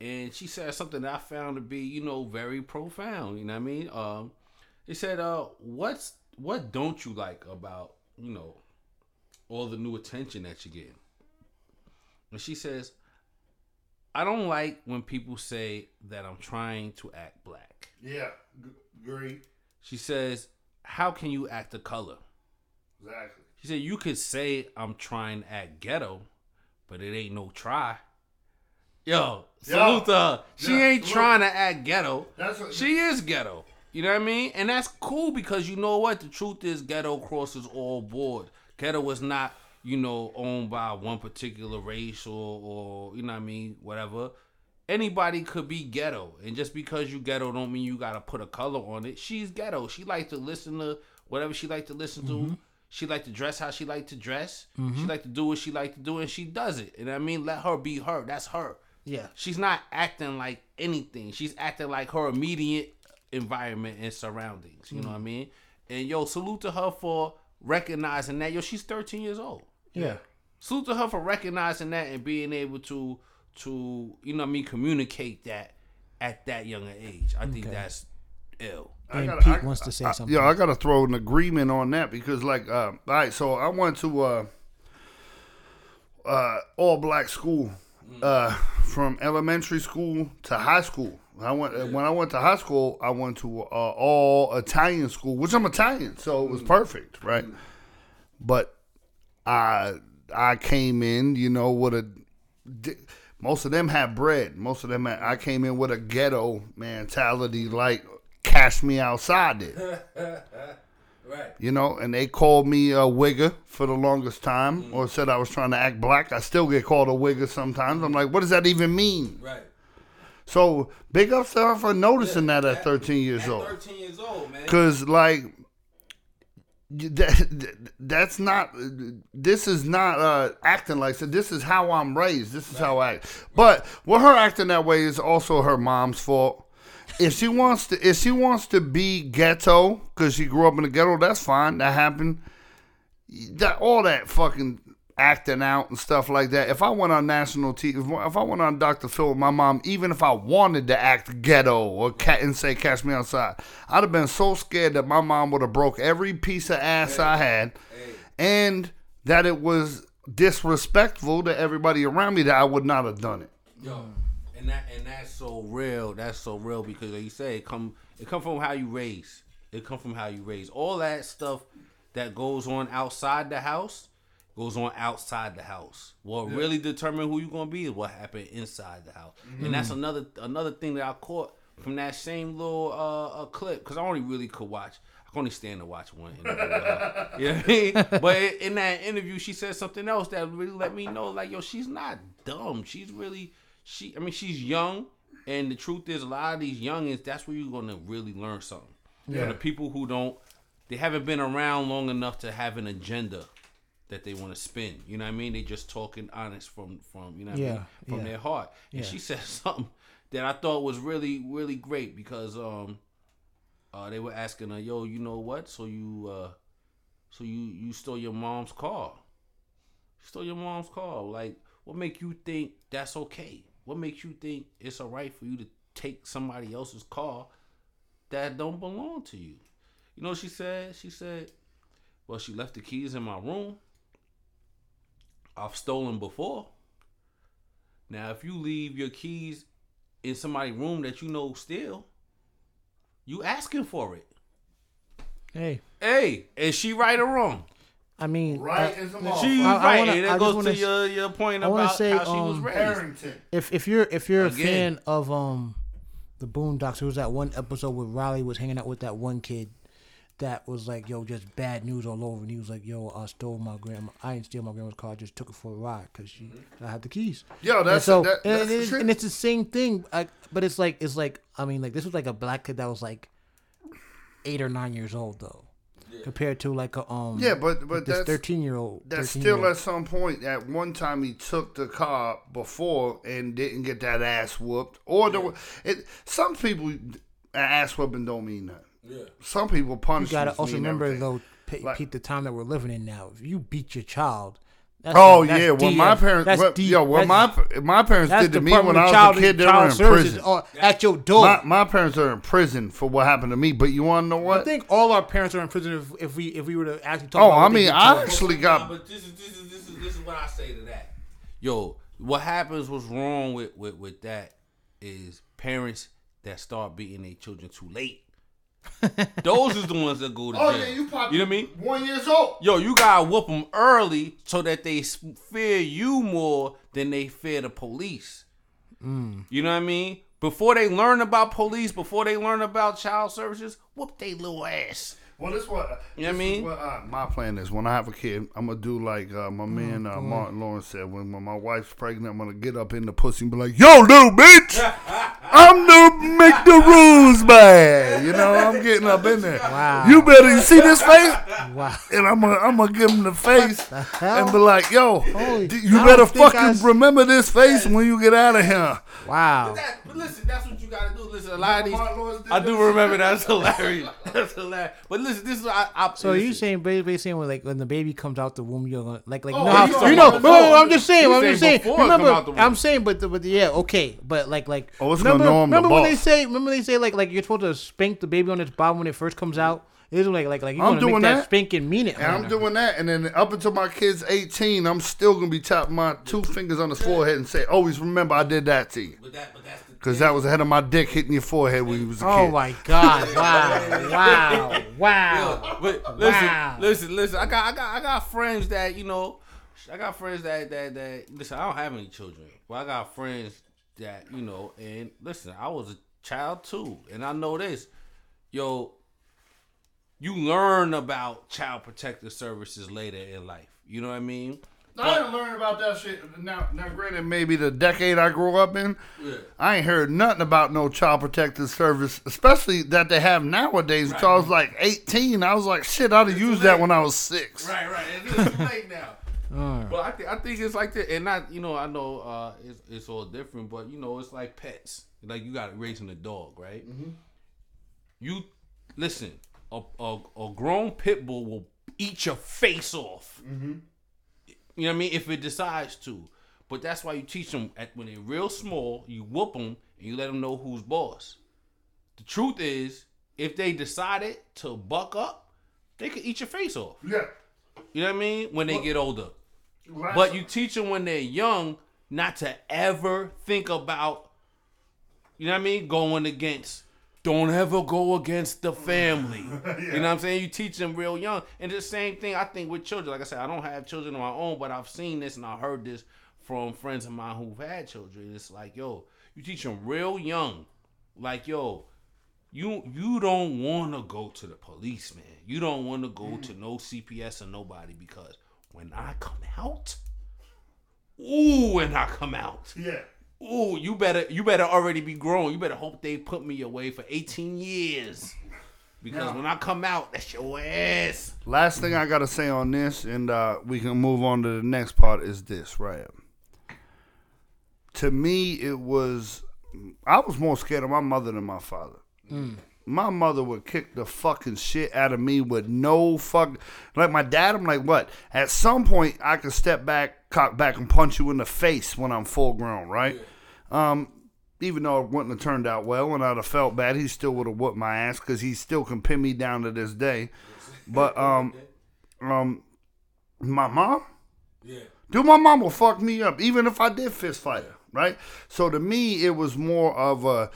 And she said something that I found to be you know very profound. You know what I mean? Um, it said, "Uh, what's what don't you like about you know all the new attention that you're getting?" And she says, "I don't like when people say that I'm trying to act black." Yeah, g- agree. She says, "How can you act the color?" Exactly. She said, "You could say I'm trying to act ghetto, but it ain't no try." Yo, salute her. She Yeah, ain't look. trying to act ghetto. What- she is ghetto. You know what I mean? And that's cool because you know what? The truth is, ghetto crosses all board. Ghetto is not, you know, owned by one particular race or, or you know what I mean, whatever. Anybody could be ghetto, and just because you ghetto don't mean you gotta put a color on it. She's ghetto. She like to listen to whatever she like to listen to. Mm-hmm. She like to dress how she like to dress. She mm-hmm. like to do what she like to do, and she does it. And I mean, let her be her. That's her. Yeah. She's not acting like anything. She's acting like her immediate environment and surroundings. You know what I mm-hmm. mean? And yo, salute to her for recognizing that. Yo, she's 13 years old. Yeah. Salute to her for recognizing that and being able to to you know what I mean communicate that at that younger age. I think Okay. that's ill. And gotta- Pete I- wants to say I- something. Yeah, I gotta throw an agreement on that because, like, uh, all right, so I went to uh, uh, all black school uh, from elementary school to high school. I went uh, when I went to high school. I went to uh, all Italian school, which I'm Italian, so it was perfect, right? But I I came in, you know, with a di- most of them had bread. Most of them, had, I came in with a ghetto mentality, like cash me outside there. [laughs] Right. You know, and they called me a wigger for the longest time, mm. or said I was trying to act black. I still get called a wigger sometimes. I'm like, what does that even mean? Right. So big ups to her for noticing that at 13 years At old. 13 years old, man. Cause like that, that's not this is not uh acting like so this is how I'm raised. This is how I act. But what her acting that way is also her mom's fault. If she wants to if she wants to be ghetto cuz she grew up in the ghetto, that's fine. That happened. That all that fucking acting out and stuff like that. If I went on national TV, if, I went on Dr. Phil with my mom, even if I wanted to act ghetto or cat and say "catch me outside," I'd have been so scared that my mom would have broke every piece of ass I had, and that it was disrespectful to everybody around me that I would not have done it. Yo, and that and that's so real. That's so real because like you say, it come it come from how you raise. It come from how you raise. All that stuff that goes on outside the house goes on outside the house. What really determine who you're gonna be is what happened inside the house. And that's another another thing that I caught from that same little uh, uh clip because I only really could watch. I can only stand to watch one interview. [laughs] [laughs] you know what I mean? But in that interview, she said something else that really let me know, like, yo, she's not dumb. She's really, she. I mean, she's young, and the truth is, a lot of these youngins, that's where you're gonna really learn something. For the people who don't, they haven't been around long enough to have an agenda that they want to spin. You know what I mean? They just talking honest from from you know what I mean? from yeah. their heart. And Yeah. she said [laughs] something that I thought was really really great because um uh they were asking her, "Yo, you know what? So you uh so you you stole your mom's car. You stole your mom's car. Like what make you think that's okay? What makes you think it's all right for you to take somebody else's car that don't belong to you?" You know what she said? She said, "Well, she left the keys in my room. I've stolen before. Now, if you leave your keys in somebody's room that you know steal, you asking for it. Hey, Hey, is she right or wrong? I mean, Right as a She's I- I right. wanna- and that just goes wanna to s- your, your point I wanna about say, how she was um, raised. Harrington. if if you're if you're a fan of um the Boondocks, there was that one episode where Riley was hanging out with that one kid that was like, yo, just bad news all over, and he was like, yo, I stole my grandma. I didn't steal my grandma's car. I just took it for a ride because she I had the keys. Yo, And that's so that, and, that's it- and it's the same thing. I, but it's like it's like I mean like this was like a black kid that was like eight or nine years old though, compared to like a um Yeah, but but this thirteen year old. That's still at some point. At one time, he took the car before and didn't get that ass whooped. Or the it. Some people ass whooping don't mean nothing. Yeah. Some people You gotta also remember though, P- Like- Pete, the time that we're living in now. If you beat your child, that's Oh like- that's yeah, well my uh, parents, That's well, D- yo, what my that's- my parents did to me when I was Child- a kid, they were in prison. Uh, at your door. My, my parents are in prison for what happened to me. But you want to know what? I think all our parents are in prison if, if we if we were to actually talk. Oh, about I mean, I actually got. but this is this is this is this is what I say to that. Yo, what happens? What's wrong with with with that is parents that start beating their children too late. [laughs] Those is the ones that go to Oh jail. yeah, you probably You know what I mean? One years old. Yo, you gotta whoop them early so that they fear you more than they fear the police. Mm. You know what I mean? Before they learn about police, before they learn about child services, whoop they little ass. Well, this what You know what I mean? what, uh, my plan is when I have a kid, I'm gonna do like uh, Mm, my man uh, Martin Lawrence said. When, when my wife's pregnant, I'm gonna get up in the pussy and be like, "Yo, little bitch, [laughs] I'm the make the rules man." You know, I'm getting up in there. Wow. You better you see this face. Wow. and I'm gonna I'm gonna give him the face and be like, "Yo, Holy- d- I you don't better fucking I s- remember this face when you get out of here." Wow. That, but listen, that's what you gotta do. Listen, a lot of these. Martin Lawrence did I do that remember that's [laughs] hilarious. That's hilarious. But listen, this is I. I So listen, you saying basically saying when like when the baby comes out the womb, you're gonna like like Oh, you know how you know. about No, before. I'm just saying. I'm just saying saying. before it come Remember, out the womb. I'm saying, but the, but yeah, okay, but like like. Oh, it's gonna remember, know I'm the remember when they say remember they say like like you're supposed to spank the baby on its bottom when it first comes out. It's like like like you I'm want to make doing that, that. spanking mean it. And I'm doing that, and then up until my kid's 18, I'm still gonna be tapping my two fingers on his forehead and say, "Always remember, I did that to you." But that, but that's the. Because that was the head of my dick hitting your forehead when you was a kid. Oh kid. my god! [laughs] Wow! Wow! Wow! But listen, Wow. listen, listen. I got, I got, I got friends that you know. I got friends that that that. Listen, I don't have any children, but I got friends that you know. And listen, I was a child too, and I know this. Yo, you learn about child protective services later in life. You know what I mean? I didn't learn about that shit. Now, now, granted, maybe the decade I grew up in, I ain't heard nothing about no child protective service, especially that they have nowadays. Until I was like 18, I was like, shit, I'd have used that when I was six. Right, right. It's late now. [laughs] But I think I think it's like that, and not you know I know uh, it's it's all different, but you know it's like pets. Like you got raising a dog, right? You listen, a, a a grown pit bull will eat your face off. You know what I mean? If it decides to, but that's why you teach them at when they're real small. You whoop them and you let them know who's boss. The truth is, if they decided to buck up, they could eat your face off. Yeah. You know what I mean? When they get older. But you teach them when they're young not to ever think about, you know what I mean, going against. Don't ever go against the family. [laughs] You know what I'm saying? You teach them real young. And the same thing I think with children. Like I said, I don't have children of my own, but I've seen this and I heard this from friends of mine who've had children. It's like, yo, you teach them real young. Like, yo, you you don't want to go to the police, man. You don't want to go mm. to no CPS or nobody because when I come out, ooh, when I come out, Yeah. Ooh, you better you better already be grown. You better hope they put me away for 18 years. Because when I come out, that's your ass. Last thing I gotta say on this, and uh, we can move on to the next part, is this, right? To me, it was I was more scared of my mother than my father. My mother would kick the fucking shit out of me with no fuck. Like my dad, I'm like, what? At some point, I could step back, cock back, and punch you in the face when I'm full grown, right? Um, even though it wouldn't have turned out well and I'd have felt bad, he still would have whooped my ass because he still can pin me down to this day. But [laughs] um, um, my mom, Yeah. dude, my mom will fuck me up even if I did fist fight her, right? So to me, it was more of a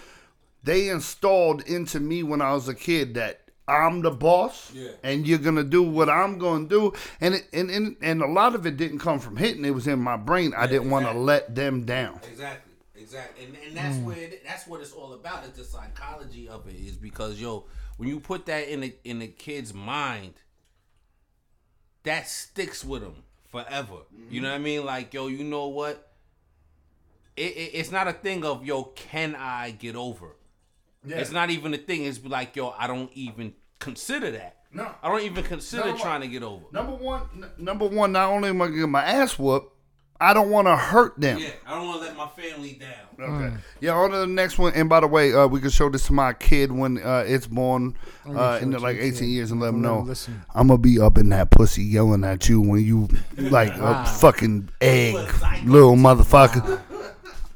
they installed into me when I was a kid that I'm the boss, Yeah. and you're gonna do what I'm gonna do, and it, and, and and a lot of it didn't come from hitting; it was in my brain. I didn't want to let them down. Exactly, exactly, and and that's mm. where it, that's what it's all about. It's the psychology of it is because yo, when you put that in the in the kid's mind, that sticks with them forever. You know mm-hmm. what I mean? Like yo, you know what? It, it it's not a thing of yo, can I get over? Yeah. It's not even a thing. It's like yo, I don't even consider that. No. I don't even consider No, trying to get over. Number one, n- number one. Not only am I gonna get my ass whooped, I don't want to hurt them. Yeah, I don't want to let my family down. Okay. Yeah, on to the next one. And by the way, uh, we can show this to my kid when uh, it's born uh, in the, like 18 years and let him know. listen. I'm going to be up in that pussy yelling at you when you [laughs] like a fucking egg, little motherfucker.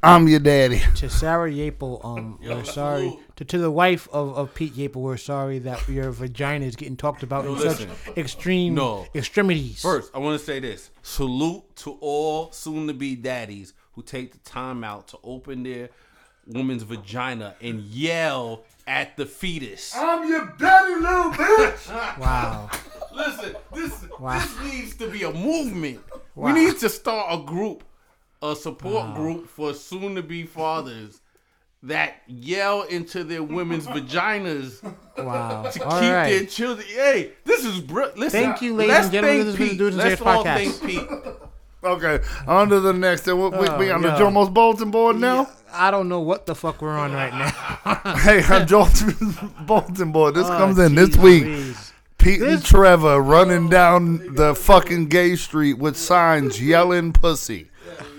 I'm your daddy. to Sarah Yapel, um, we're sorry. Salute. To, to the wife of, of Pete Yapel, we're sorry that your vagina is getting talked about in listen. such extreme No. extremities. First, I want to say this. Salute to all soon to be daddies who take the time out to open their woman's vagina and yell at the fetus. I'm your daddy, little bitch. [laughs] Wow. Listen, this Wow. this needs to be a movement. Wow. We need to start a group, a support group for soon to be fathers that yell into their women's vaginas Wow. to All keep right. their children. Hey, this is br- listen. Thank you, ladies let's and gentlemen. thank This has been Pete. Dudes Let's J's all podcast. thank Pete. [laughs] okay, on to the next. And we, we, we Oh, on the yo. Jomo's Bulletin board now? I don't know what the fuck we're on right now. [laughs] hey, on [laughs] Jomo's Bulletin board. This Oh, comes in this week. Louise. Pete and Trevor running down the fucking gay street with signs yelling pussy.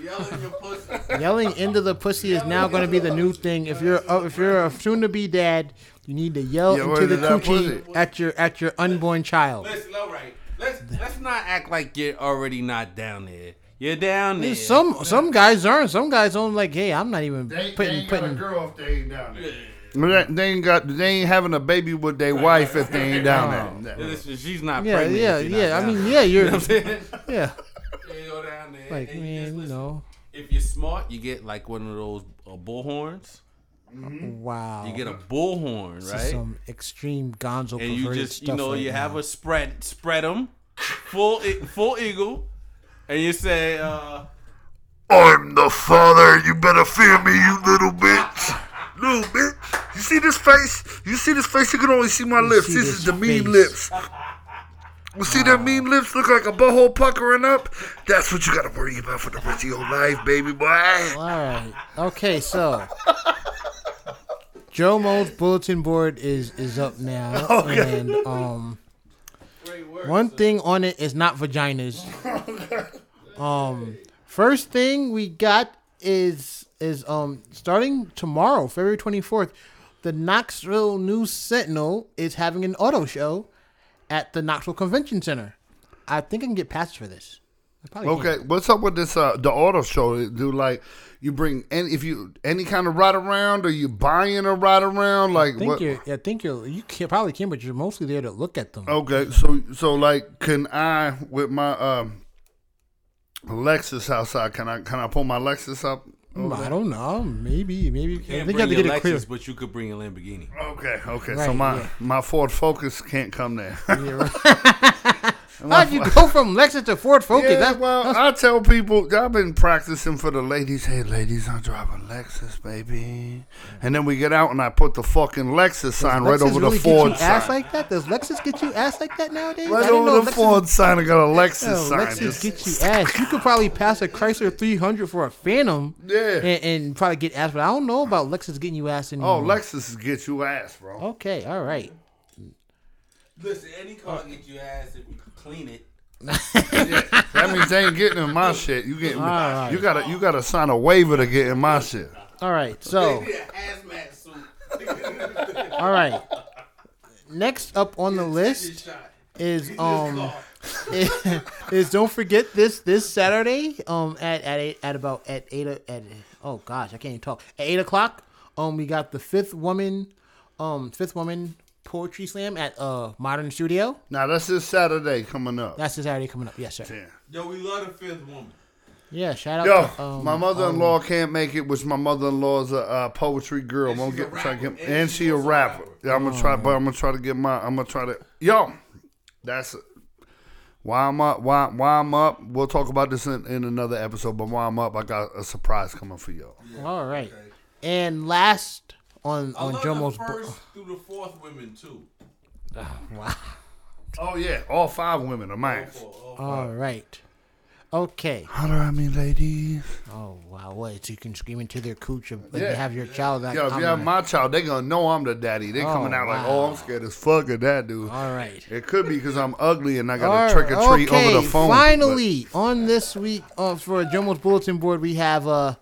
Yelling your pussy. Yelling into the pussy is now going to be the new thing. If you're uh, if you're a soon-to-be dad, you need to yell Yeah, into the coochie pussy? at your at your unborn child. Listen, all right. Let's let's not act like you're already not down there. You're down there. Some some guys aren't. Some guys don't like. Hey, I'm not even putting putting. A girl if they ain't down there. They ain't got. They ain't having a baby with their wife if they ain't down there. Listen, she's not Yeah, pregnant. yeah, if you're yeah. I mean, yeah, [laughs] You you're. know what I'm saying? [laughs] Yeah, You go down there. like and you man, you know. If you're smart, you get like one of those uh, bullhorns. Wow. You get a bullhorn, This right? some extreme gonzo and you perverted just you know right you have a spread spread them full e- full eagle and you say uh I'm the father. You better fear me, you little bitch. Little bitch. You see this face? You see this face? You can only see my lips. see This this is the mean lips. You see that mean lips look like a butthole puckering up? That's what you gotta worry about for the rest of your life, baby boy. All right. Okay, so Joe Mo's bulletin board is is up now, [laughs] and um, one thing on it is not vaginas. Um, first thing we got is is um starting tomorrow, February twenty fourth. The Knoxville News Sentinel is having an auto show at the Knoxville Convention Center. I think I can get passes for this. Probably can. Okay, what's up with this? Uh, the auto show? Do like you bring any if you any kind of ride around? Are you buying a ride around? Like I think what? you're. I think you're. You can, probably can, but you're mostly there to look at them. Okay, so so like, can I with my um Lexus outside? Can I can I pull my Lexus up? Over I don't know. Maybe. Maybe. I can't think you have to your get it clear. Lexus, but you could bring a Lamborghini. Okay, okay. so my yeah. my Ford Focus can't come there. Yeah, right. [laughs] [laughs] How'd you go from Lexus to Ford Focus? Yeah, That- well, I tell people I've been practicing for the ladies. Hey, ladies, I'm driving Lexus, baby. And then we get out and I put the fucking Lexus sign right Lexus over really the Ford get you ass like that? Does Lexus get you ass like that nowadays? I Right didn't know over the Lexus- Ford sign, I got a Lexus Oh, sign. Lexus Just- get you ass. You could probably pass a Chrysler 300 for a Phantom. Yeah. And, and probably get ass, but I don't know about Lexus getting you ass oh, anymore. oh, Lexus get you ass, bro. Okay, all right. Listen, any car get you ass if you clean it. [laughs] That means they ain't getting in my shit. You getting Alright. you gotta you gotta sign a waiver to get in my shit. All right. So, Maybe an hazmat suit. all right. Next up on the list is um [laughs] is don't forget this this Saturday um at at eight, at about at eight o- at oh gosh I can't even talk at eight o'clock um we got the fifth woman um fifth woman poetry slam at uh Modern Studio Now that's this Saturday coming up. that's this Saturday coming up yes sir Yeah. Yo, we love the fifth woman. yeah shout out Yo, to, um, my mother-in-law can't make it, which my mother-in-law's a uh, poetry girl. I'm gonna she's get, try to rapper. get, And and she's she a rapper. rapper. Yeah, I'm gonna try, but I'm gonna try to get my. I'm gonna try to. Yo, that's why I'm up. Why why I'm up. We'll talk about this in, in another episode. But why I'm up, I got a surprise coming for y'all. all right and last on I on love Jomo's the first through the fourth women too. [sighs] wow Oh yeah, all five women are mine. Oh, all right okay Holler at me, ladies. Oh wow! What? So you can scream into their cooch if Yeah. have your child. Like, Yo, if you have my child, they gonna know I'm the daddy. They coming Oh, out like, oh, I'm scared as fuck of that dude. All right. It could be because I'm ugly and I got All to trick or treat okay, over the phone. but- Finally, on this week uh, for Jomo's bulletin board, we have a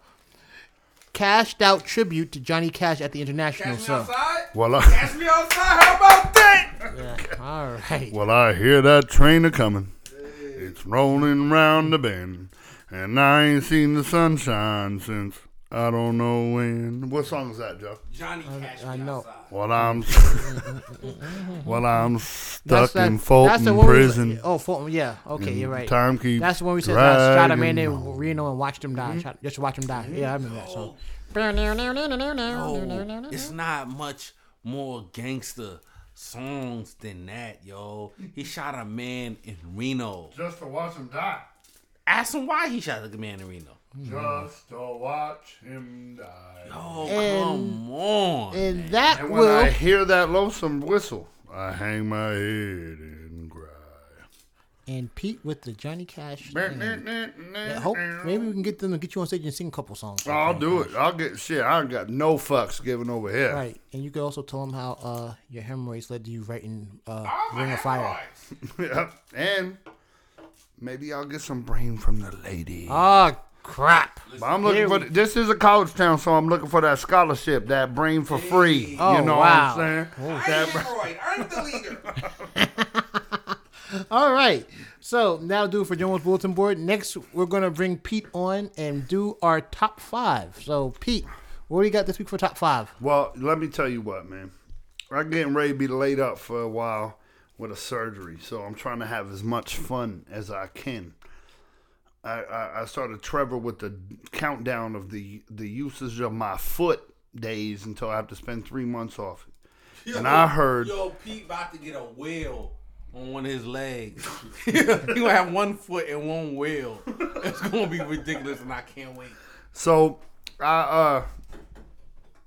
cashed out tribute to Johnny Cash at the International. Catch me So, outside. well, I, Catch me outside. How about that? yeah. all right. well, I hear that train a coming. It's rolling round the bend, and I ain't seen the sunshine since I don't know when. What song is that, Joe? Johnny Cash I me know. outside. Well, I'm, [laughs] well, I'm That's stuck that- in that's Folsom the one we- prison. oh, Folsom. Yeah. Okay, you're right. Time keeps That's the one we said uh, shot a man dragging in. Reno and watched him die. Shot, just watch him die. Yeah, I remember that song. No, it's not much more gangster songs than that, yo. He shot a man in Reno. Just to watch him die. Ask him why he shot a man in Reno. Just to watch him die. Oh, And- come on. And that And when will. I hear that lonesome whistle, I hang my head and cry. and Pete with the Johnny Cash. Yeah, Yeah, hope maybe we can get them to get you on stage and sing a couple songs. I'll do it. I'll get shit. I got no fucks given over here. Right, and you can also tell them how uh, your hemorrhoids led to you writing uh, Ring of Fire. [laughs] Yeah. And maybe I'll get some brain from the lady. Oh crap! But I'm looking Here for we- this is a college town, so I'm looking for that scholarship, that brain for free. Oh, you know wow. what I'm saying? That bra- Hemorrhoid, I'm the leader. [laughs] All right, so now do it for Jomo's bulletin board. Next, we're gonna bring Pete on and do our top five. So Pete, what do you got this week for top five? well, let me tell you what, man. I'm getting ready to be laid up for a while with a surgery, so I'm trying to have as much fun as I can. I, I, started Trevor with the countdown of the the usage of my foot days until I have to spend three months off. And I heard Yo, Pete about to get a wheel on one of his legs. [laughs] he gonna have one foot and one wheel. It's gonna be ridiculous, and I can't wait. So I uh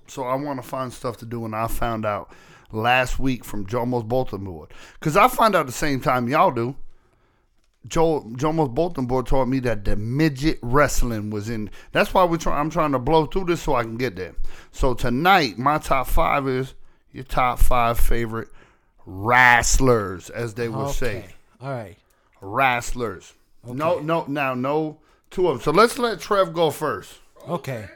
so I want to find stuff to do and I found out last week from Jomo's bulletin board. Cause I find out the same time y'all do. Joe Jomo's bulletin board told me that the midget wrestling was in. That's why we try. I'm trying to blow through this so I can get there. So tonight, my top five is your top five favorite wrestlers, as they would say all right. wrestlers. No, no, now no two of them. So let's let Trev go first. Okay.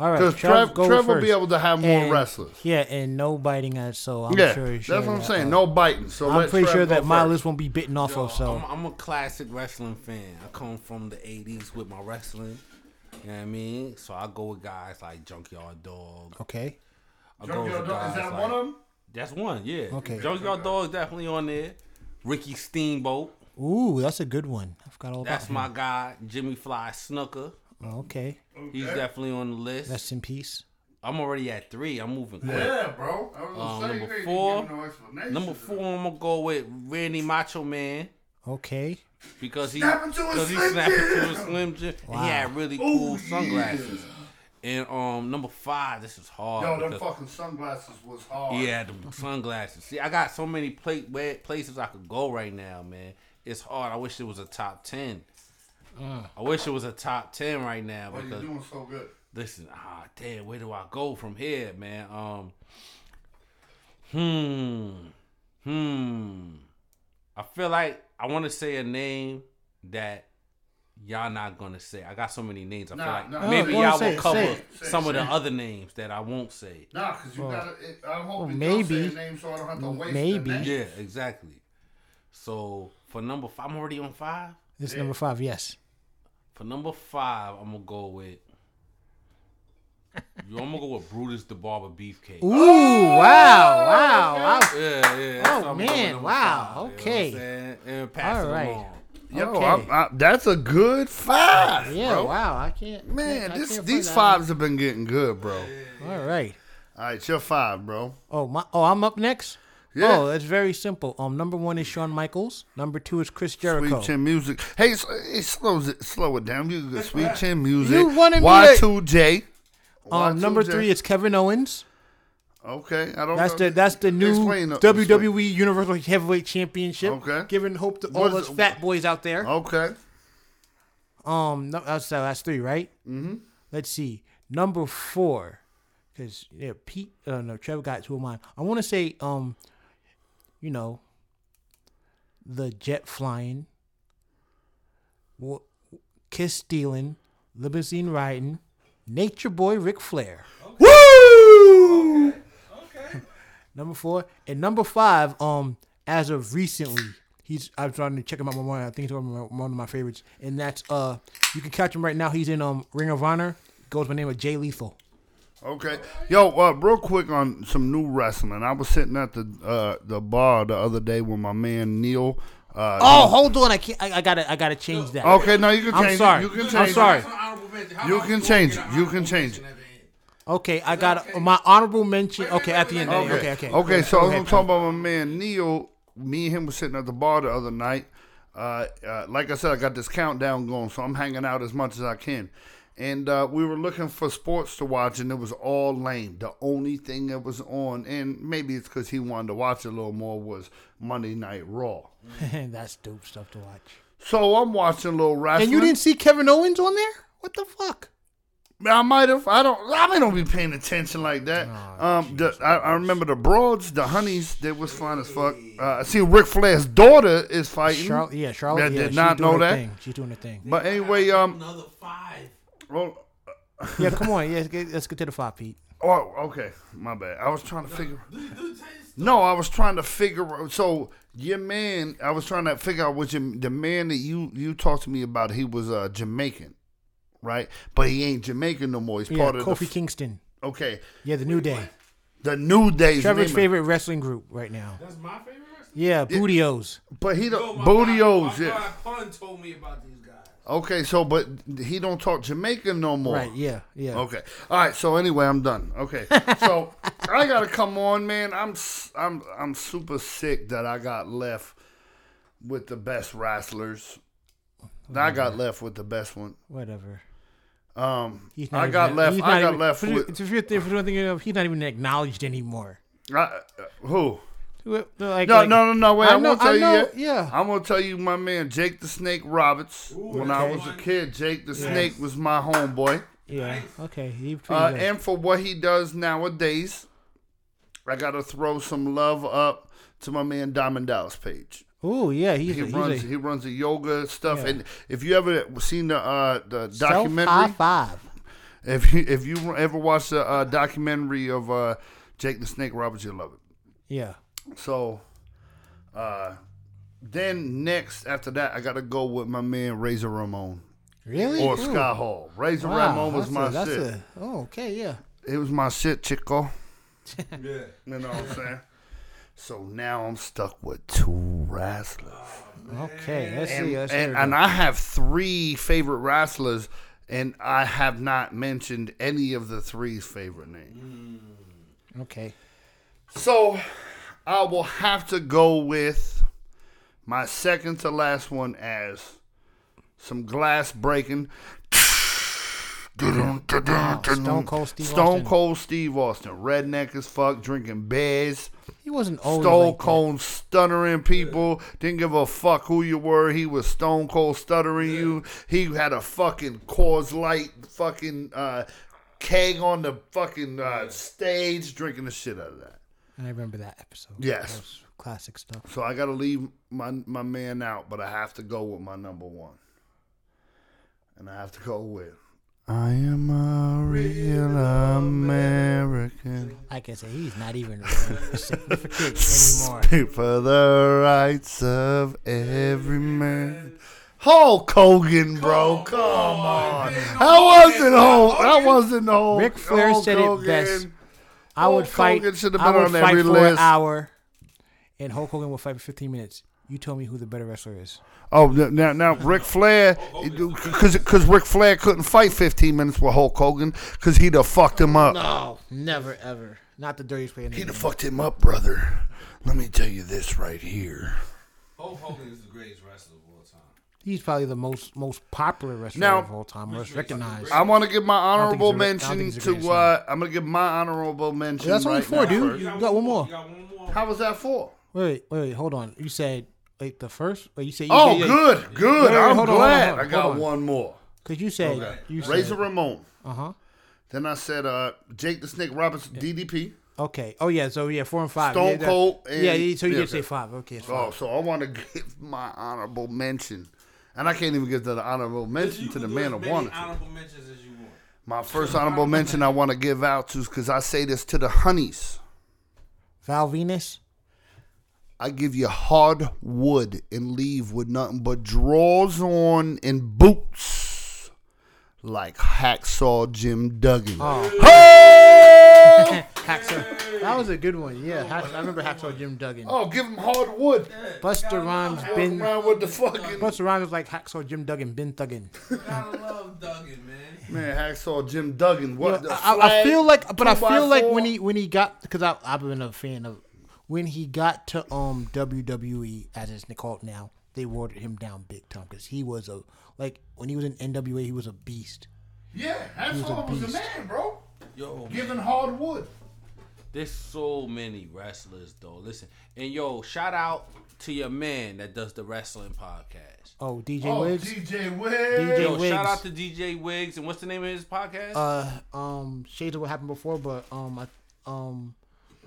All right. Because Trev, go Trev will be able to have more And- wrestlers. Yeah, and no biting us. So I'm yeah, sure. that's what I'm that, saying. uh, No biting. So I'm pretty Trev sure that my list won't be bitten off Yo, of. So I'm, I'm a classic wrestling fan. I come from the '80s with my wrestling. You know what I mean? So I go with guys like Junkyard Dog. okay. I go with guys like, one of them? That's one, yeah. Okay. Junkyard Dog is definitely on there. Ricky Steamboat. Ooh, that's a good one. I forgot all that. That's about my guy. Jimmy Fly Snuka. Him. Okay. He's definitely on the list. Rest in peace. I'm already at three. I'm moving quick. Yeah, bro. I was gonna Um, say, number you ain't four- giving no explanation Number four, that. I'm gonna go with Randy Macho Man Okay. because he Snap into a because he Slim snapped into a Jim. Slim Jim. and Wow. He had really cool Oh, sunglasses. And um, number five, this is hard. Yo, them because- fucking sunglasses was hard. Yeah, the sunglasses. See, I got so many pla- where- places I could go right now, man. It's hard. I wish it was a top ten. I wish it was a top ten right now But you're doing so good. listen, ah, damn, where do I go from here, man? Um, hmm, hmm. I feel like I want to say a name that y'all not gonna say. I got so many names. I Nah, feel like nah. maybe y'all will it, cover say it. Say some it, of the other names that I won't say. Nah, because you gotta. It, I hope well, you maybe. don't say a name so I don't have to waste maybe. the name. Yeah, exactly. So for number five, I'm already on five. This is number five. Yes. For number five, I'm gonna go with. Yo, I'm gonna go with Brutus the Barber Beefcake. Ooh! Wow! Wow! wow. Yeah, yeah. Oh, what I'm going with man, wow, five, you know what I'm okay. saying? And pass All it Yo, Okay. Oh, I'm, I, that's a good five, Yeah. bro. Wow! I can't. Man, I this can't these find fives have been getting good, bro. that. All right. All right, your five, bro. Oh my! Oh, I'm up next. Yeah. Oh, it's very simple. Um, number one is Shawn Michaels. Number two is Chris Jericho. Sweet Chin Music. Hey, it slows it, slow it down. You get Sweet Chin [laughs] Music. You wanted me Y2J. Um, number Y2J. three is Kevin Owens. Okay, I don't. That's know. the that's the new Explain WWE Universal Heavyweight Championship. Okay. Giving hope to all What's those fat boys out there. Okay. Um, no, that's uh, that's three, right? Mm-hmm. Let's see. Number four, because yeah, Pete. Uh, no, Trevor got two of mine. I want to say, um, you know, the jet flying, w- kiss stealing, limousine riding, nature boy Ric Flair. Woo! Okay. [laughs] Number four and number five. Um, as of recently, he's I'm trying to check him out more. I think he's one of my, one of my favorites, and that's uh, you can catch him right now. He's in um Ring of Honor. Goes by the name of Jay Lethal. Okay. Yo, uh, real quick on some new wrestling. I was sitting at the uh, the bar the other day with my man Neil. Uh, Oh, hold on! I can't. I, I gotta. I gotta change that. Okay, no, you can change. I'm change sorry. it. You can I'm sorry. it. You can change it. You can change it. Okay, I got my honorable mention. Okay, at the end. Okay. Okay, okay. Okay, so Go I'm talking about my man Neil. Me and him was sitting at the bar the other night. Uh, uh, like I said, I got this countdown going, so I'm hanging out as much as I can. And uh, we were looking for sports to watch, and it was all lame. The only thing that was on, and maybe it's because he wanted to watch a little more, was Monday Night Raw. [laughs] That's dope stuff to watch. So I'm watching a little wrestling. And you didn't see Kevin Owens on there? What the fuck? I might have. I don't. I might don't be paying attention like that. Oh, um, the, I, I remember the broads, the honeys. They was fine as fuck. Uh, I see Ric Flair's daughter is fighting. Charlotte, yeah, Charlotte. I yeah, did she's not doing know that. Thing. She's doing her thing. But anyway, um, Another five. Well, Yeah, [laughs] come on. Yeah, let's get, let's get to the five, Pete. oh, okay, my bad. I was trying to figure. No, I was trying to figure. out So your man, I was trying to figure out what which the man that you you talked to me about. He was uh, Jamaican, right? But he ain't Jamaican no more. He's Yeah, part of Kofi the. Kingston. Okay, Yeah, the New Day. the New Day. Trevor's name- favorite wrestling group right now. That's my favorite wrestler. Yeah, Booty-O's. But he Yo, don't my Booty-O's, yeah. My Pun told me about these guys. Okay, so but he don't talk Jamaican no more. Right, yeah, yeah. Okay. All right. So anyway, I'm done. Okay. [laughs] So I gotta come on, man. I'm I'm I'm super sick that I got left with the best wrestlers. I got left with the best one. Whatever. Um, He's I even- got left. I not got even- left for, with If you're, if you're thinking of, he's not even acknowledged anymore. I, uh, who? Like, No, like- no, no, no. Wait, I I, know- won't tell I you know, yet. yeah. I'm gonna tell you, my man Jake the Snake Roberts. when I was a kid, Jake the Snake was my homeboy. Yeah. Okay. He Uh, and for what he does nowadays, I gotta throw some love up to my man Diamond Dallas Page. Oh yeah. He's, He a, he's runs a he runs the yoga stuff, Yeah. and if you ever seen the uh, the self documentary, high five. if you if you ever watched the uh, documentary of uh, Jake the Snake Roberts, you'll love it. Yeah. So, uh, then next after that, I gotta go with my man Razor Ramon Really? or Ooh. Scott Hall. Razor Wow, Ramon was my a, that's shit. A, oh, okay. Yeah. It was my shit, Chico. [laughs] Yeah. You know what I'm saying? So now I'm stuck with two wrestlers. Okay. Let's And, see. Let's and, and. I have three favorite wrestlers, and I have not mentioned any of the three's favorite names. okay. So I will have to go with my second to last one as some glass breaking. Stone Cold Steve Stone Austin. Cold Steve Austin. Redneck as fuck, drinking beers. He wasn't old. Stone like. Cold stuttering people. Didn't give a fuck who you were. He was Stone Cold stuttering you. He had a fucking Coors Light fucking uh, keg on the fucking uh, stage, drinking the shit out of that. I remember that episode. Yes. That classic stuff. So I got to leave my my man out, but I have to go with my number one, and I have to go with. I am a real American. Like I say, he's not even significant [laughs] anymore. Speak for the rights of every man. Hulk Hogan, bro, come on. That wasn't Hulk. That wasn't Hulk. Ric Flair Hulk said it Hogan. best. I would fight. Hogan should have I would on fight every for an list. hour, and Hulk Hogan will fight for 15 minutes. You tell me who the better wrestler is. Oh, now now Ric Flair, because because Ric Flair couldn't fight 15 minutes with Hulk Hogan because he'd have fucked him up. No, never ever. Not the dirtiest way in the He'd game. have fucked him up, brother. Let me tell you this right here. Hulk Hogan is the greatest wrestler of all time. He's probably the most most popular wrestler Now- of all time, most recognized. I want to give my honorable he's a- I don't think mention to. Uh, I'm gonna give my honorable mention. That's only right four, now dude. first. You got one more. You got one more. How was that for? Wait, wait, wait, hold on. You said like the first. Wait, you said. You Oh, said, good, good. Wait, wait, I'm hold on, glad hold on, I got on. one more. Cause you said you said. Razor Ramon. Uh huh. Then I said uh, Jake the Snake Roberts, DDP. Okay. Oh yeah. So yeah, four and five. Stone yeah, Cold and- yeah. yeah, So you yeah, did say five. Okay. It's Oh, five. so I want to [laughs] give my honorable mention, and I can't even give the honorable mention You to the do man as who many wanted honorable mentions as you want. My first honorable mention I want to give out to is because I say this to the honeys. Val Venis. I give you hard wood and leave with nothing but drawers on and boots like hacksaw Jim Duggan. Oh. Hey! [laughs] Hacksaw. That was a good one. Yeah. Hack, I remember Hacksaw Jim Duggan. oh, give him hard wood. Busta Rhymes Walk been. around with the fucking Busta Rhymes was like Hacksaw Jim Duggan been thuggin. Gotta love Duggan, man. man hacksaw Jim Duggan. What the I, I feel like, but I feel like when he when he got because I I've been a fan of when he got to um WWE as it's called now, they watered him down big time because he was a like when he was in NWA he was a beast. Yeah, Hacksaw was a was the beast. man, bro. Yo, Giving hard wood. there's so many wrestlers though. Listen, and yo, shout out to your man that does the wrestling podcast. Oh, DJ Oh, Wiggs. DJ Wiggs. DJ Yo, Wiggs. shout out to DJ Wiggs, and what's the name of his podcast? uh, um, shades of what happened before, but um, I, um,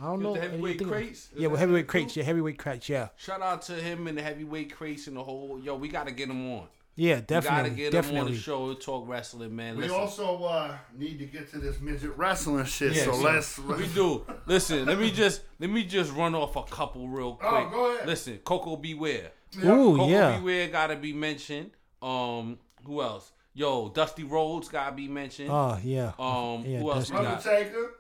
I don't With know. the heavyweight anything- crates? Is Yeah, with how heavyweight crates. do? Yeah, heavyweight crates. Yeah, shout out to him and the heavyweight crates and the whole. Yo, we gotta get him on. Yeah, definitely. We gotta definitely, get him on the show and talk wrestling, man. We also uh, need to get to this midget wrestling shit. Yeah, so so [laughs] let's. We do. Listen, let me just let me just run off a couple real quick. Oh, go ahead. Listen, Koko B. Ware. Ooh, Coco yeah. Beware gotta be mentioned. Um, who else? Yo, Dusty Rhodes gotta be mentioned. Oh yeah. um, yeah, who else we Dusty. got? Undertaker.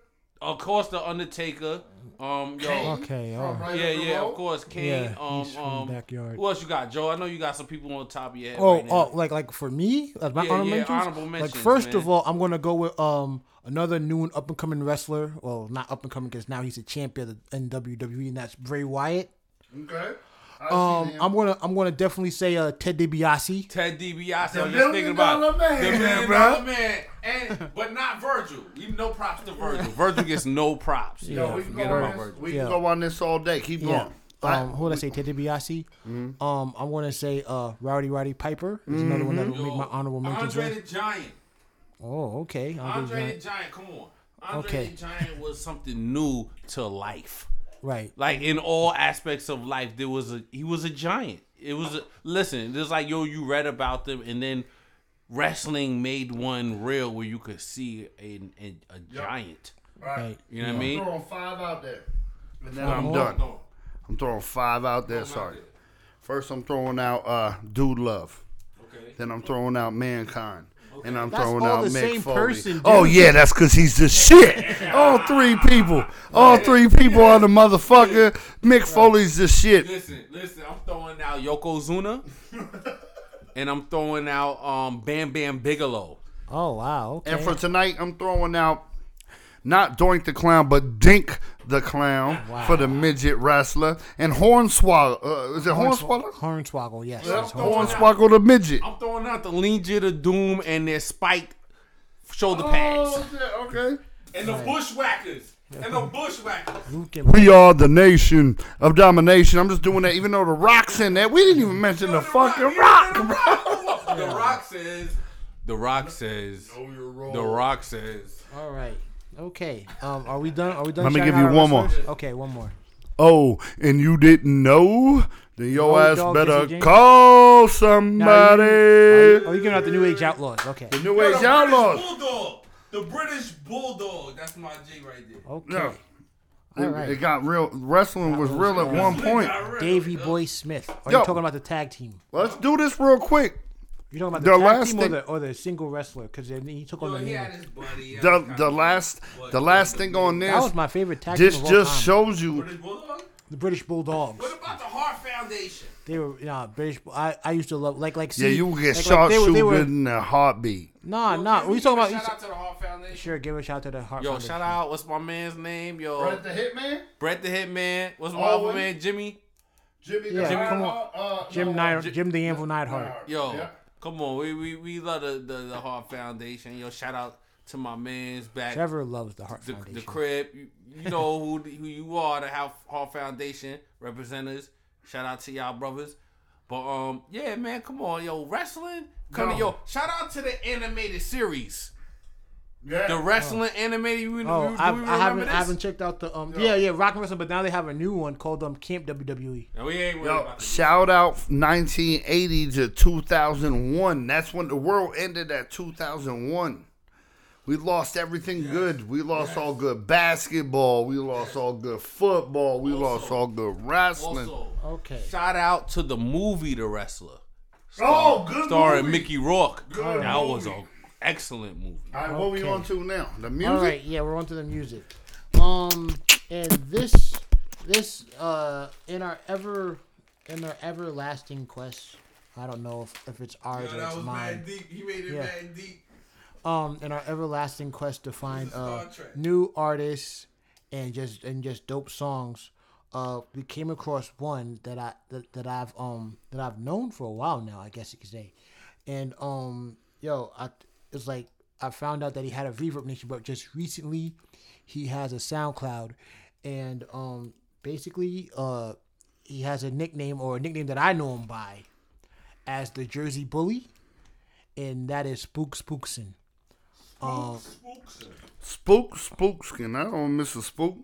Of course, the Undertaker. Um, yo, Okay, from all right yeah, yeah, of course, Kane. Yeah, um, he's from um, the backyard. Who else you got, Joe? I know you got some people on the top of your head Oh, right now. oh, like like for me, like my Yeah, honorable yeah, mentions. honorable like first man. of all, I'm gonna go with um another new and up and coming wrestler. Well, not up and coming because now he's a champion in WWE, and that's Bray Wyatt. Okay. I Um. I'm gonna I'm gonna definitely say uh Ted DiBiase. Ted DiBiase. The I'm just thinking about man. the Yeah, million bro. man, and but not Virgil. Even no props to Virgil. [laughs] Virgil gets no props. Yo, Yeah, we can, go on this, Virgil. we Yeah. go on this all day. Keep Yeah. going. Um, who would I say? Ted DiBiase. Mm-hmm. Um, I'm gonna say uh Rowdy Roddy Piper is another one that will make my honorable mentions. Andre the Giant. Oh, okay. Andre Andre the Giant. Come on. Andre Okay. the Giant was something new to life. Right. Like in all aspects of life, there was a he was a giant. It was a, listen. It's like yo, you read about them, and then wrestling made one real where you could see a a, a giant. Right. You know what I mean? I'm mean? throwing five out there. And then Five I'm more? done. I'm throwing five out there. Sorry. First, I'm throwing out uh, Dude Love. Okay. Then I'm throwing out Mankind. And I'm That's throwing all out the Mick same Foley. person, oh yeah, that's because he's the shit. all three people. All three people are the motherfucker. Mick Foley's the shit. Listen, listen. I'm throwing out Yokozuna, [laughs] and I'm throwing out um Bam Bam Bigelow. Oh wow. Okay. And for tonight, I'm throwing out not Doink the Clown, but Dink the Clown for the midget wrestler. And Hornswoggle. Uh, is it Hornswoggle? Hornswoggle. Yes. Yeah, Hornswoggle. Hornswoggle the midget. I'm throwing out the Legion of Doom and their spiked shoulder pads. Oh, shit, okay. And the Bushwhackers. And the [laughs] Bushwhackers. We are the nation of domination. I'm just doing that, even though the Rock's in there. We didn't even mention the fucking Rock, bro. [laughs] The Rock says. The Rock says. The Rock says. All right. Okay. Um, are we done? Are we done? Let me give you out our one more. Okay, one more. Oh, and you didn't know? Then your No, ass dog, better Jesse James? call somebody. Oh, you're giving out the New Age Outlaws. Okay. the New Age Outlaws. Bulldog. The British Bulldog. That's my G right there. Okay. Yeah. All It, right. it got real. Wrestling was real at one point. Davey Boy Smith. Are Yo. you talking about the tag team? Let's do this real quick. You talking about the, The last team or thing- the or the single wrestler? Because he took on the He name. had his buddy. The the last the last thing on That was this. my favorite tag This team just time. shows you. The British Bulldogs. What about the Hart Foundation? They were yeah British. I, I used to love like like Yeah, you will get like, shot like, they they shooting were- in a heartbeat. Nah, nah. We we talking about shout out to the Hart Foundation. sure. Give a shout out to the Hart. Yo, Foundation. shout out. What's my man's name? Yo, Bret the Hitman, Bret the Hitman. What's my Oh, other man? Jimmy. Jimmy. Yeah, the come Hard- uh, Jim no, Night, Jim the Anvil Neidhart. Yo, Yeah. Come on. We, we we love the, the the Hart Foundation. Yo, shout out to my man's back. Trevor loves the Hart the, Foundation. the crib. You, you know [laughs] who who you are, the Hart Foundation representatives. Shout out to y'all brothers. But um, yeah, man, come on, yo, wrestling. Come yo, shout out to the animated series, Yeah. the wrestling animated. You, Oh, you, I, do we I haven't remember I haven't checked out the um yeah yeah Rock and Wrestling, but now they have a new one called um Camp WWE. No, we ain't Yo, about shout out 1980 to 2001. That's when the world ended at 2001. We lost everything good. We lost all good basketball. We lost all good football. We lost all good wrestling. Also, Okay. shout out to the movie The Wrestler. oh, good starring movie. Mickey Rourke. Good that was movie. An excellent movie. All right, what we Okay. on to now? The music? All right, yeah, we're on to the music. Um, and this, this, uh, in our ever, in our everlasting quest, I don't know if, if it's ours or it's mine. deep. He made it Yeah. mad deep. Um, in our everlasting quest to find uh Star Trek. new artists and just and just dope songs, uh, we came across one that I that, that I've um that I've known for a while now, I guess you could say, and um, yo, I it's like I found out that he had a Reverb Nation, but just recently he has a SoundCloud, and um, basically uh, he has a nickname or a nickname that I know him by, as the Jersey Bully, and that is Spook Spookson. Um, Spook, Spookskin. I don't miss a spook.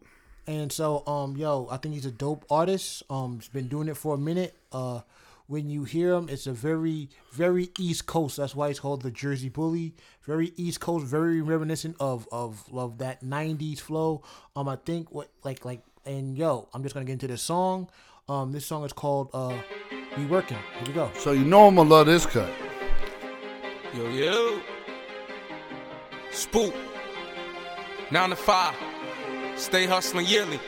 And so, um, yo, I think he's a dope artist. Um, he's been doing it for a minute. Uh, when you hear him, it's a very, very East Coast. That's why it's called the Jersey Bully. Very East Coast, very reminiscent of of of that '90s flow. Um, I think what like like and yo, I'm just gonna get into this song. Um, this song is called uh, "We Working." Here we go. So you know I'm gonna love this cut. Yo, yo. Spook. Nine to five. Stay hustling yearly.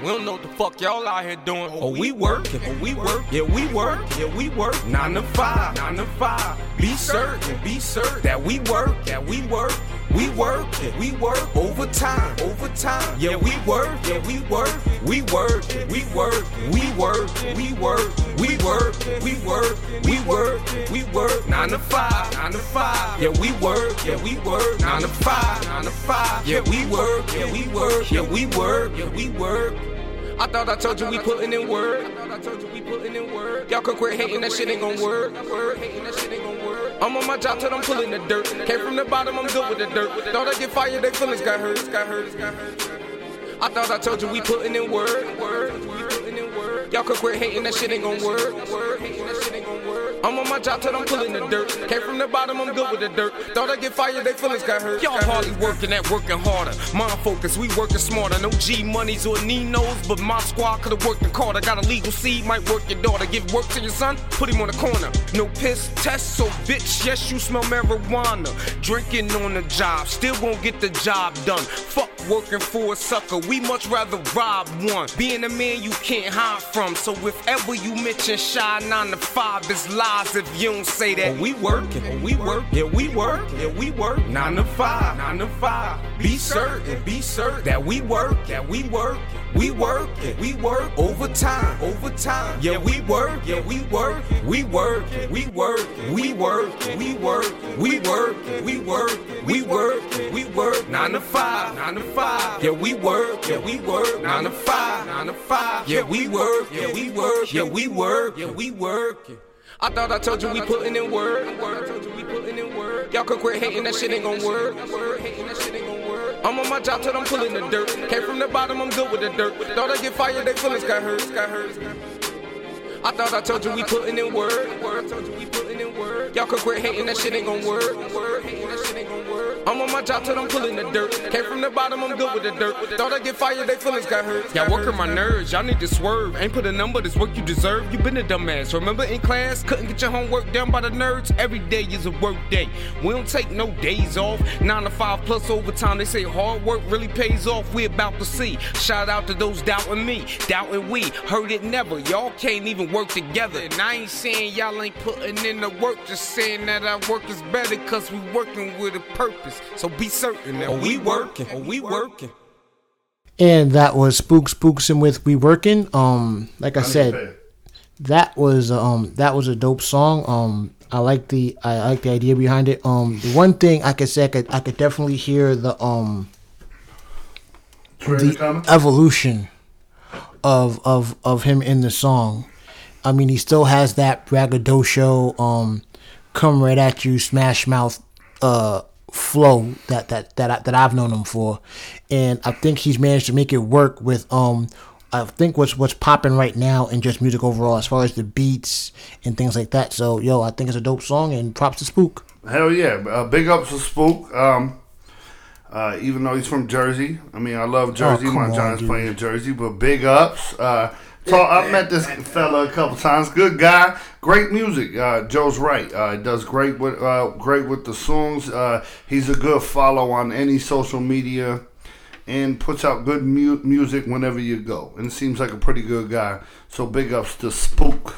We don't know what the fuck y'all out here doing. Oh, we work, oh, we work, yeah, we work, yeah, we work. Nine to five, nine to five. Be certain, be certain that we work, that we work. We work, we work overtime, overtime. Yeah, we work, yeah, we work, we work, we work, we work, we work, we work, we work, we work, we work. Nine to five, nine to five. Yeah, we work, yeah, we work. Nine to five, nine to five. Yeah, we work, yeah, we work, yeah, we work, yeah, we work. I thought I told you we putting in work. I thought I told you we putting in work. Y'all could quit hating, that shit ain't gon' work. Hating, that shit ain't gon' work. I'm on my job till I'm pulling the dirt. Came from the bottom, I'm good with the dirt. Thought I get fired, they feelings got hurt, got hurt, got hurt. I thought I told you we putting in work. Y'all could quit hating, that shit ain't gon' work. I'm on my job till I'm pulling the dirt. Came from the bottom, I'm good with the dirt. Thought I get fired, they feelings got hurt. Y'all hardly working at working harder. Mind focus, we working smarter. No G monies or Ninos, but my squad could've worked the card. I Got a legal seed, might work your daughter. Give work to your son, put him on the corner. No piss test, so bitch, yes, you smell marijuana. Drinking on the job, still won't get the job done. Fuck working for a sucker, we much rather rob one. Being a man you can't hide from, so if ever you mention shy 9 to 5, it's lies if you don't say that. Oh, we working, oh, we work, yeah, we work, yeah, we work. 9 to 5, 9 to 5. Be certain, be certain that we work, that we work. We work, we work overtime, overtime. Yeah, we work, yeah, we work, we work, we work, we work, we work, we work, we work, we work, we work. Nine to five, nine to five. Yeah, we work, yeah, we work. Nine to five, nine to five. Yeah, we work, yeah, we work, yeah, we work, yeah, we work. I thought I told you we putting in work. Y'all could quit hating, that shit ain't gon' work. I'm on my job till I'm pulling the dirt. Came from the bottom, I'm good with the dirt. Thought I get fired, they feelings got got hurt. I thought I told you we putting in work. Y'all could quit hating, that shit ain't gon' work. Work, hating, that shit ain't gon' work. I'm on my job till I'm pulling the dirt. Came from the bottom, I'm good with the dirt. Thought I get fired, they feelings got hurt. Y'all working my nerves, y'all need to swerve. Ain't put a number, this work you deserve. You been a dumbass. Remember in class, couldn't get your homework done by the nerds? Every day is a work day. We don't take no days off. Nine to five plus overtime. They say hard work really pays off. We about to see. Shout out to those doubting me, doubting we. Heard it never. Y'all can't even work together. And I ain't saying y'all ain't putting in the work, just saying that our work is better cause we working with a purpose. So be certain that we working. Oh, we working. And that was Spook Spookson with "We Working." Um, like I said, that was um that was a dope song. Um, I like the I like the idea behind it. Um, the one thing I could say I could I could definitely hear the um the evolution of of of him in the song. I mean, he still has that braggadocio, um, come right at you, smash mouth, uh, flow that that that I, that I've known him for, and I think he's managed to make it work with um. I think what's what's popping right now in just music overall, as far as the beats and things like that. So, yo, I think it's a dope song, and props to Spook. Hell yeah! Uh, big ups to Spook. Um, uh, even though he's from Jersey, I mean, I love Jersey. Oh, My Giants playing in Jersey, but big ups. Uh, so I met this fella a couple times. Good guy, great music. Uh, Joe's right. Uh, does great with uh, great with the songs. Uh, he's a good follow on any social media, and puts out good mu- music whenever you go. And seems like a pretty good guy. So big ups to Spook.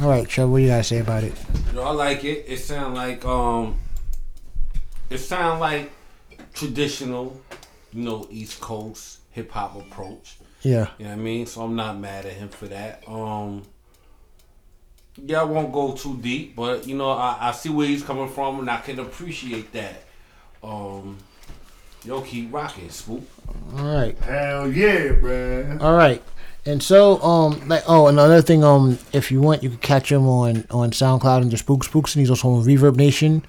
All right, Trev, what do you guys say about it? You know, I like it. It sound like um, it sound like traditional, you know, East Coast hip hop approach. Yeah, You know what I mean? So I'm not mad at him for that. Um, Yeah, I won't go too deep, but you know, I, I see where he's coming from, and I can appreciate that. Um, yo, keep rocking, Spook. All right. Hell yeah, bruh. All right. And so, um, like, oh, another thing, um, if you want, you can catch him on on SoundCloud under Spook Spooks, and he's also on Reverb Nation.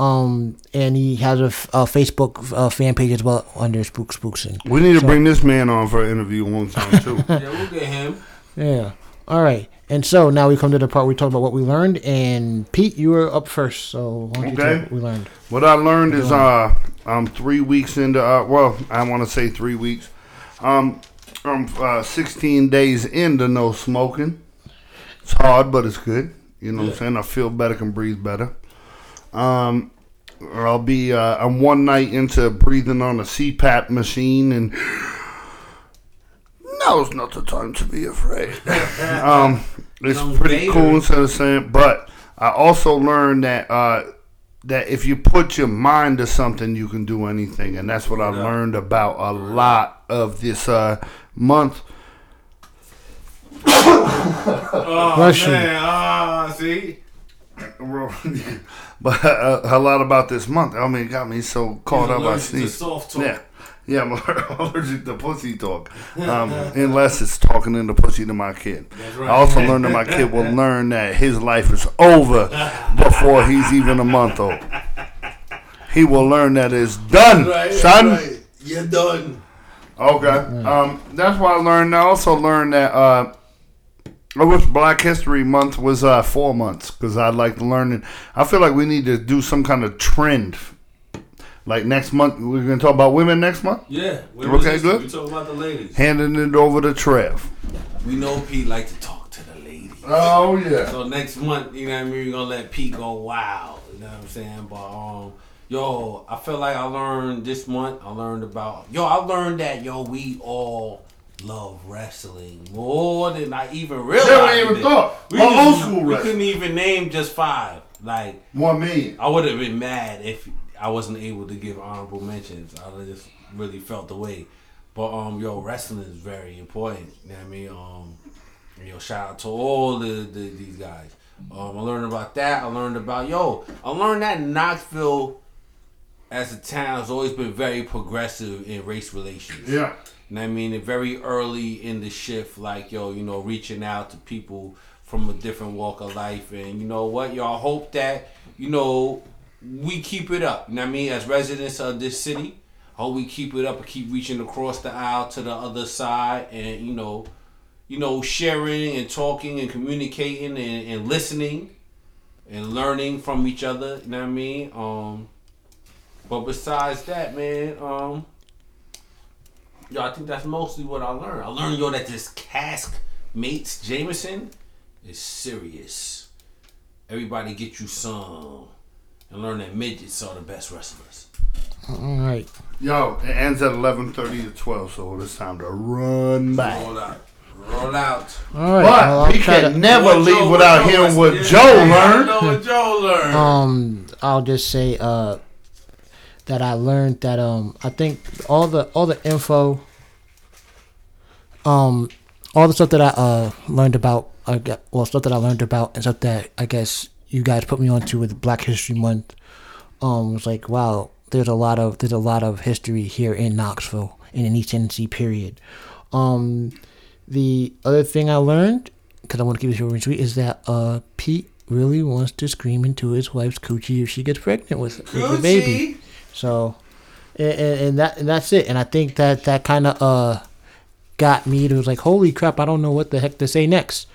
Um, and he has a, f- a Facebook uh, fan page as well under Spook Spookson. We need to bring this man on for an interview one time too. [laughs] Yeah, we'll get him. Yeah. All right. And so now we come to the part where we talk about what we learned. And Pete, you were up first, so why don't you Okay. talk what we learned? What I learned is uh I'm three weeks into uh well I want to say three weeks. Um I'm uh, 16 days into no smoking. It's hard, but it's good. You know what I'm saying? I feel better, can breathe better. Um, I'll be uh, I'm one night into breathing on a CPAP machine, and now's not the time to be afraid. [laughs] um, it's Young pretty Vader. cool instead of saying, but I also learned that uh, that if you put your mind to something, you can do anything, and that's what I learned about a lot of this uh, month. [coughs] Oh, Russian. ah, see? [laughs] but uh, a lot about this month. I mean, it got me so caught up. I sneeze. Yeah, yeah, I'm [laughs] allergic to pussy talk. Um, [laughs] unless it's talking in the pussy to my kid. right. I also learned that my kid will [laughs] learn that his life is over before he's even a month old. He will learn that it's done, son. You're done. Okay. Um, that's what I learned. I also learned that uh, I wish Black History Month was uh, four months because I'd like to learn it. I feel like we need to do some kind of trend. Like next month, we're gonna talk about women next month. Yeah. Okay, good. We talk about the ladies. Handing it over to Trev. We know Pete like to talk to the ladies. Oh yeah. So next month, you know what I mean, we're gonna let Pete go wild. You know what I'm saying? But um, yo, I feel like I learned this month. I learned about yo. I learned that yo, we all love wrestling more than I even realized. Never even thought. We, old school we wrestling. couldn't even name just five. Like One million. I would have been mad if I wasn't able to give honorable mentions. I just really felt the way. But um, yo, wrestling is very important. You know what I mean? Um, yo, shout out to all the, the these guys. Um, I learned about that. I learned about yo. I learned that Knoxville, as a town, has always been very progressive in race relations. Yeah. And I mean, very early in the shift, like yo, you know, reaching out to people from a different walk of life, and you know what, y'all hope that you know we keep it up. You know what I mean, as residents of this city, I hope we keep it up and keep reaching across the aisle to the other side, and you know, you know, sharing and talking and communicating and, and listening and learning from each other. You know what I mean? Um, but besides that, man, um. Yo, I think that's mostly what I learned. I learned yo that this cask mates Jameson is serious. Everybody get you some. And learn that midgets are the best wrestlers. All right. Yo, it ends at eleven thirty to twelve, so it's time to run back. Roll out. Roll out. All right. But well, we can to, never leave Joe- without what hearing Joe- what yeah, Joe I learned. know what Joe learned. um, I'll just say uh that I learned that um I think all the all the info um all the stuff that I uh learned about I got well stuff that I learned about and stuff that I guess you guys put me onto with Black History Month um was like wow there's a lot of there's a lot of history here in Knoxville in an East Tennessee period. Um the other thing I learned because I want to keep it short and sweet is that uh Pete really wants to scream into his wife's coochie if she gets pregnant with, with the baby so, and, and that and that's it. And I think that that kind of uh got me to was like, holy crap, I don't know what the heck to say next.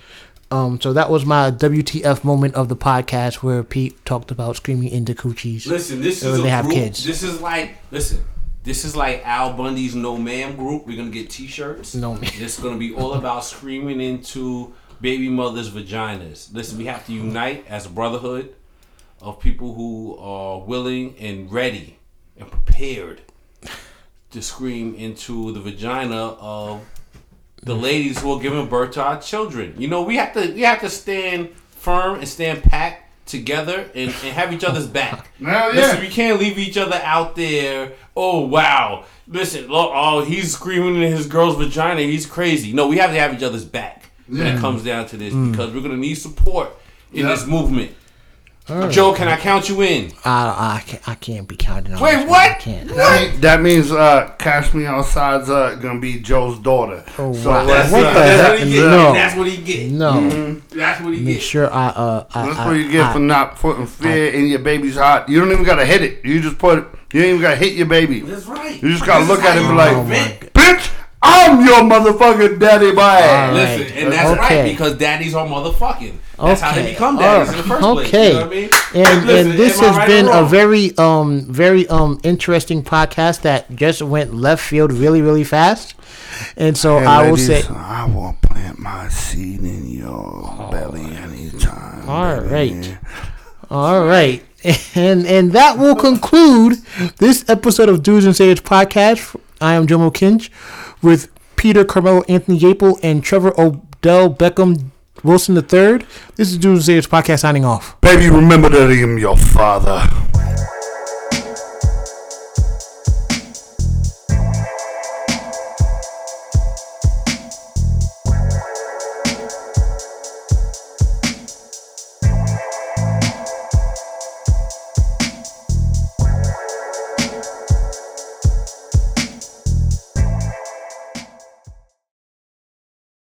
Um, so that was my WTF moment of the podcast where Pete talked about screaming into coochies. Listen, this is they a have group. kids. This is like listen. This is like Al Bundy's No Ma'am group. We're gonna get T-shirts. No Ma'am. It's gonna be all about screaming into baby mothers' vaginas. Listen, we have to unite as a brotherhood of people who are willing and ready and prepared to scream into the vagina of the mm. ladies who are giving birth to our children. You know, we have to we have to stand firm and stand packed together and, and have each other's back. [laughs] Hell yeah. Listen, we can't leave each other out there. Oh wow. Listen, look, oh he's screaming in his girl's vagina. He's crazy. No, we have to have each other's back when it comes down to this mm. because we're gonna need support in this movement. Joe, can I count you in? I, I, can't, I can't be counting on Wait, what? I can't. That, that means uh, Cash Me Outside's uh, gonna be Joe's daughter. Oh, so wow. let's, What uh, the That's heck? what he get. No. That's what he get. No. That's what he Make get. sure I, uh, I, That's I, what you get I- for not putting fear in your baby's heart. You don't even gotta hit it. You just put it. You ain't even gotta hit your baby. That's right. You just gotta This look at him you like, prevent. bitch, I'm your motherfucking daddy boy. All Listen, and that's Okay. right because daddies are motherfucking. That's how they Okay. become daddies in the first place. Okay. You know what I mean? And Listen, and this has right been a very um very um interesting podcast that just went left field really really fast. And so Hey, I will ladies, say I will plant my seed in your belly anytime. All baby. right. All right. [laughs] And and that will conclude this episode of Dudes and Sage podcast. I am Jomo Kinch with Peter Carmelo Anthony Yapel and Trevor Odell Beckham Wilson III. This is Dudes Sage podcast signing off. Baby, remember that I am your father.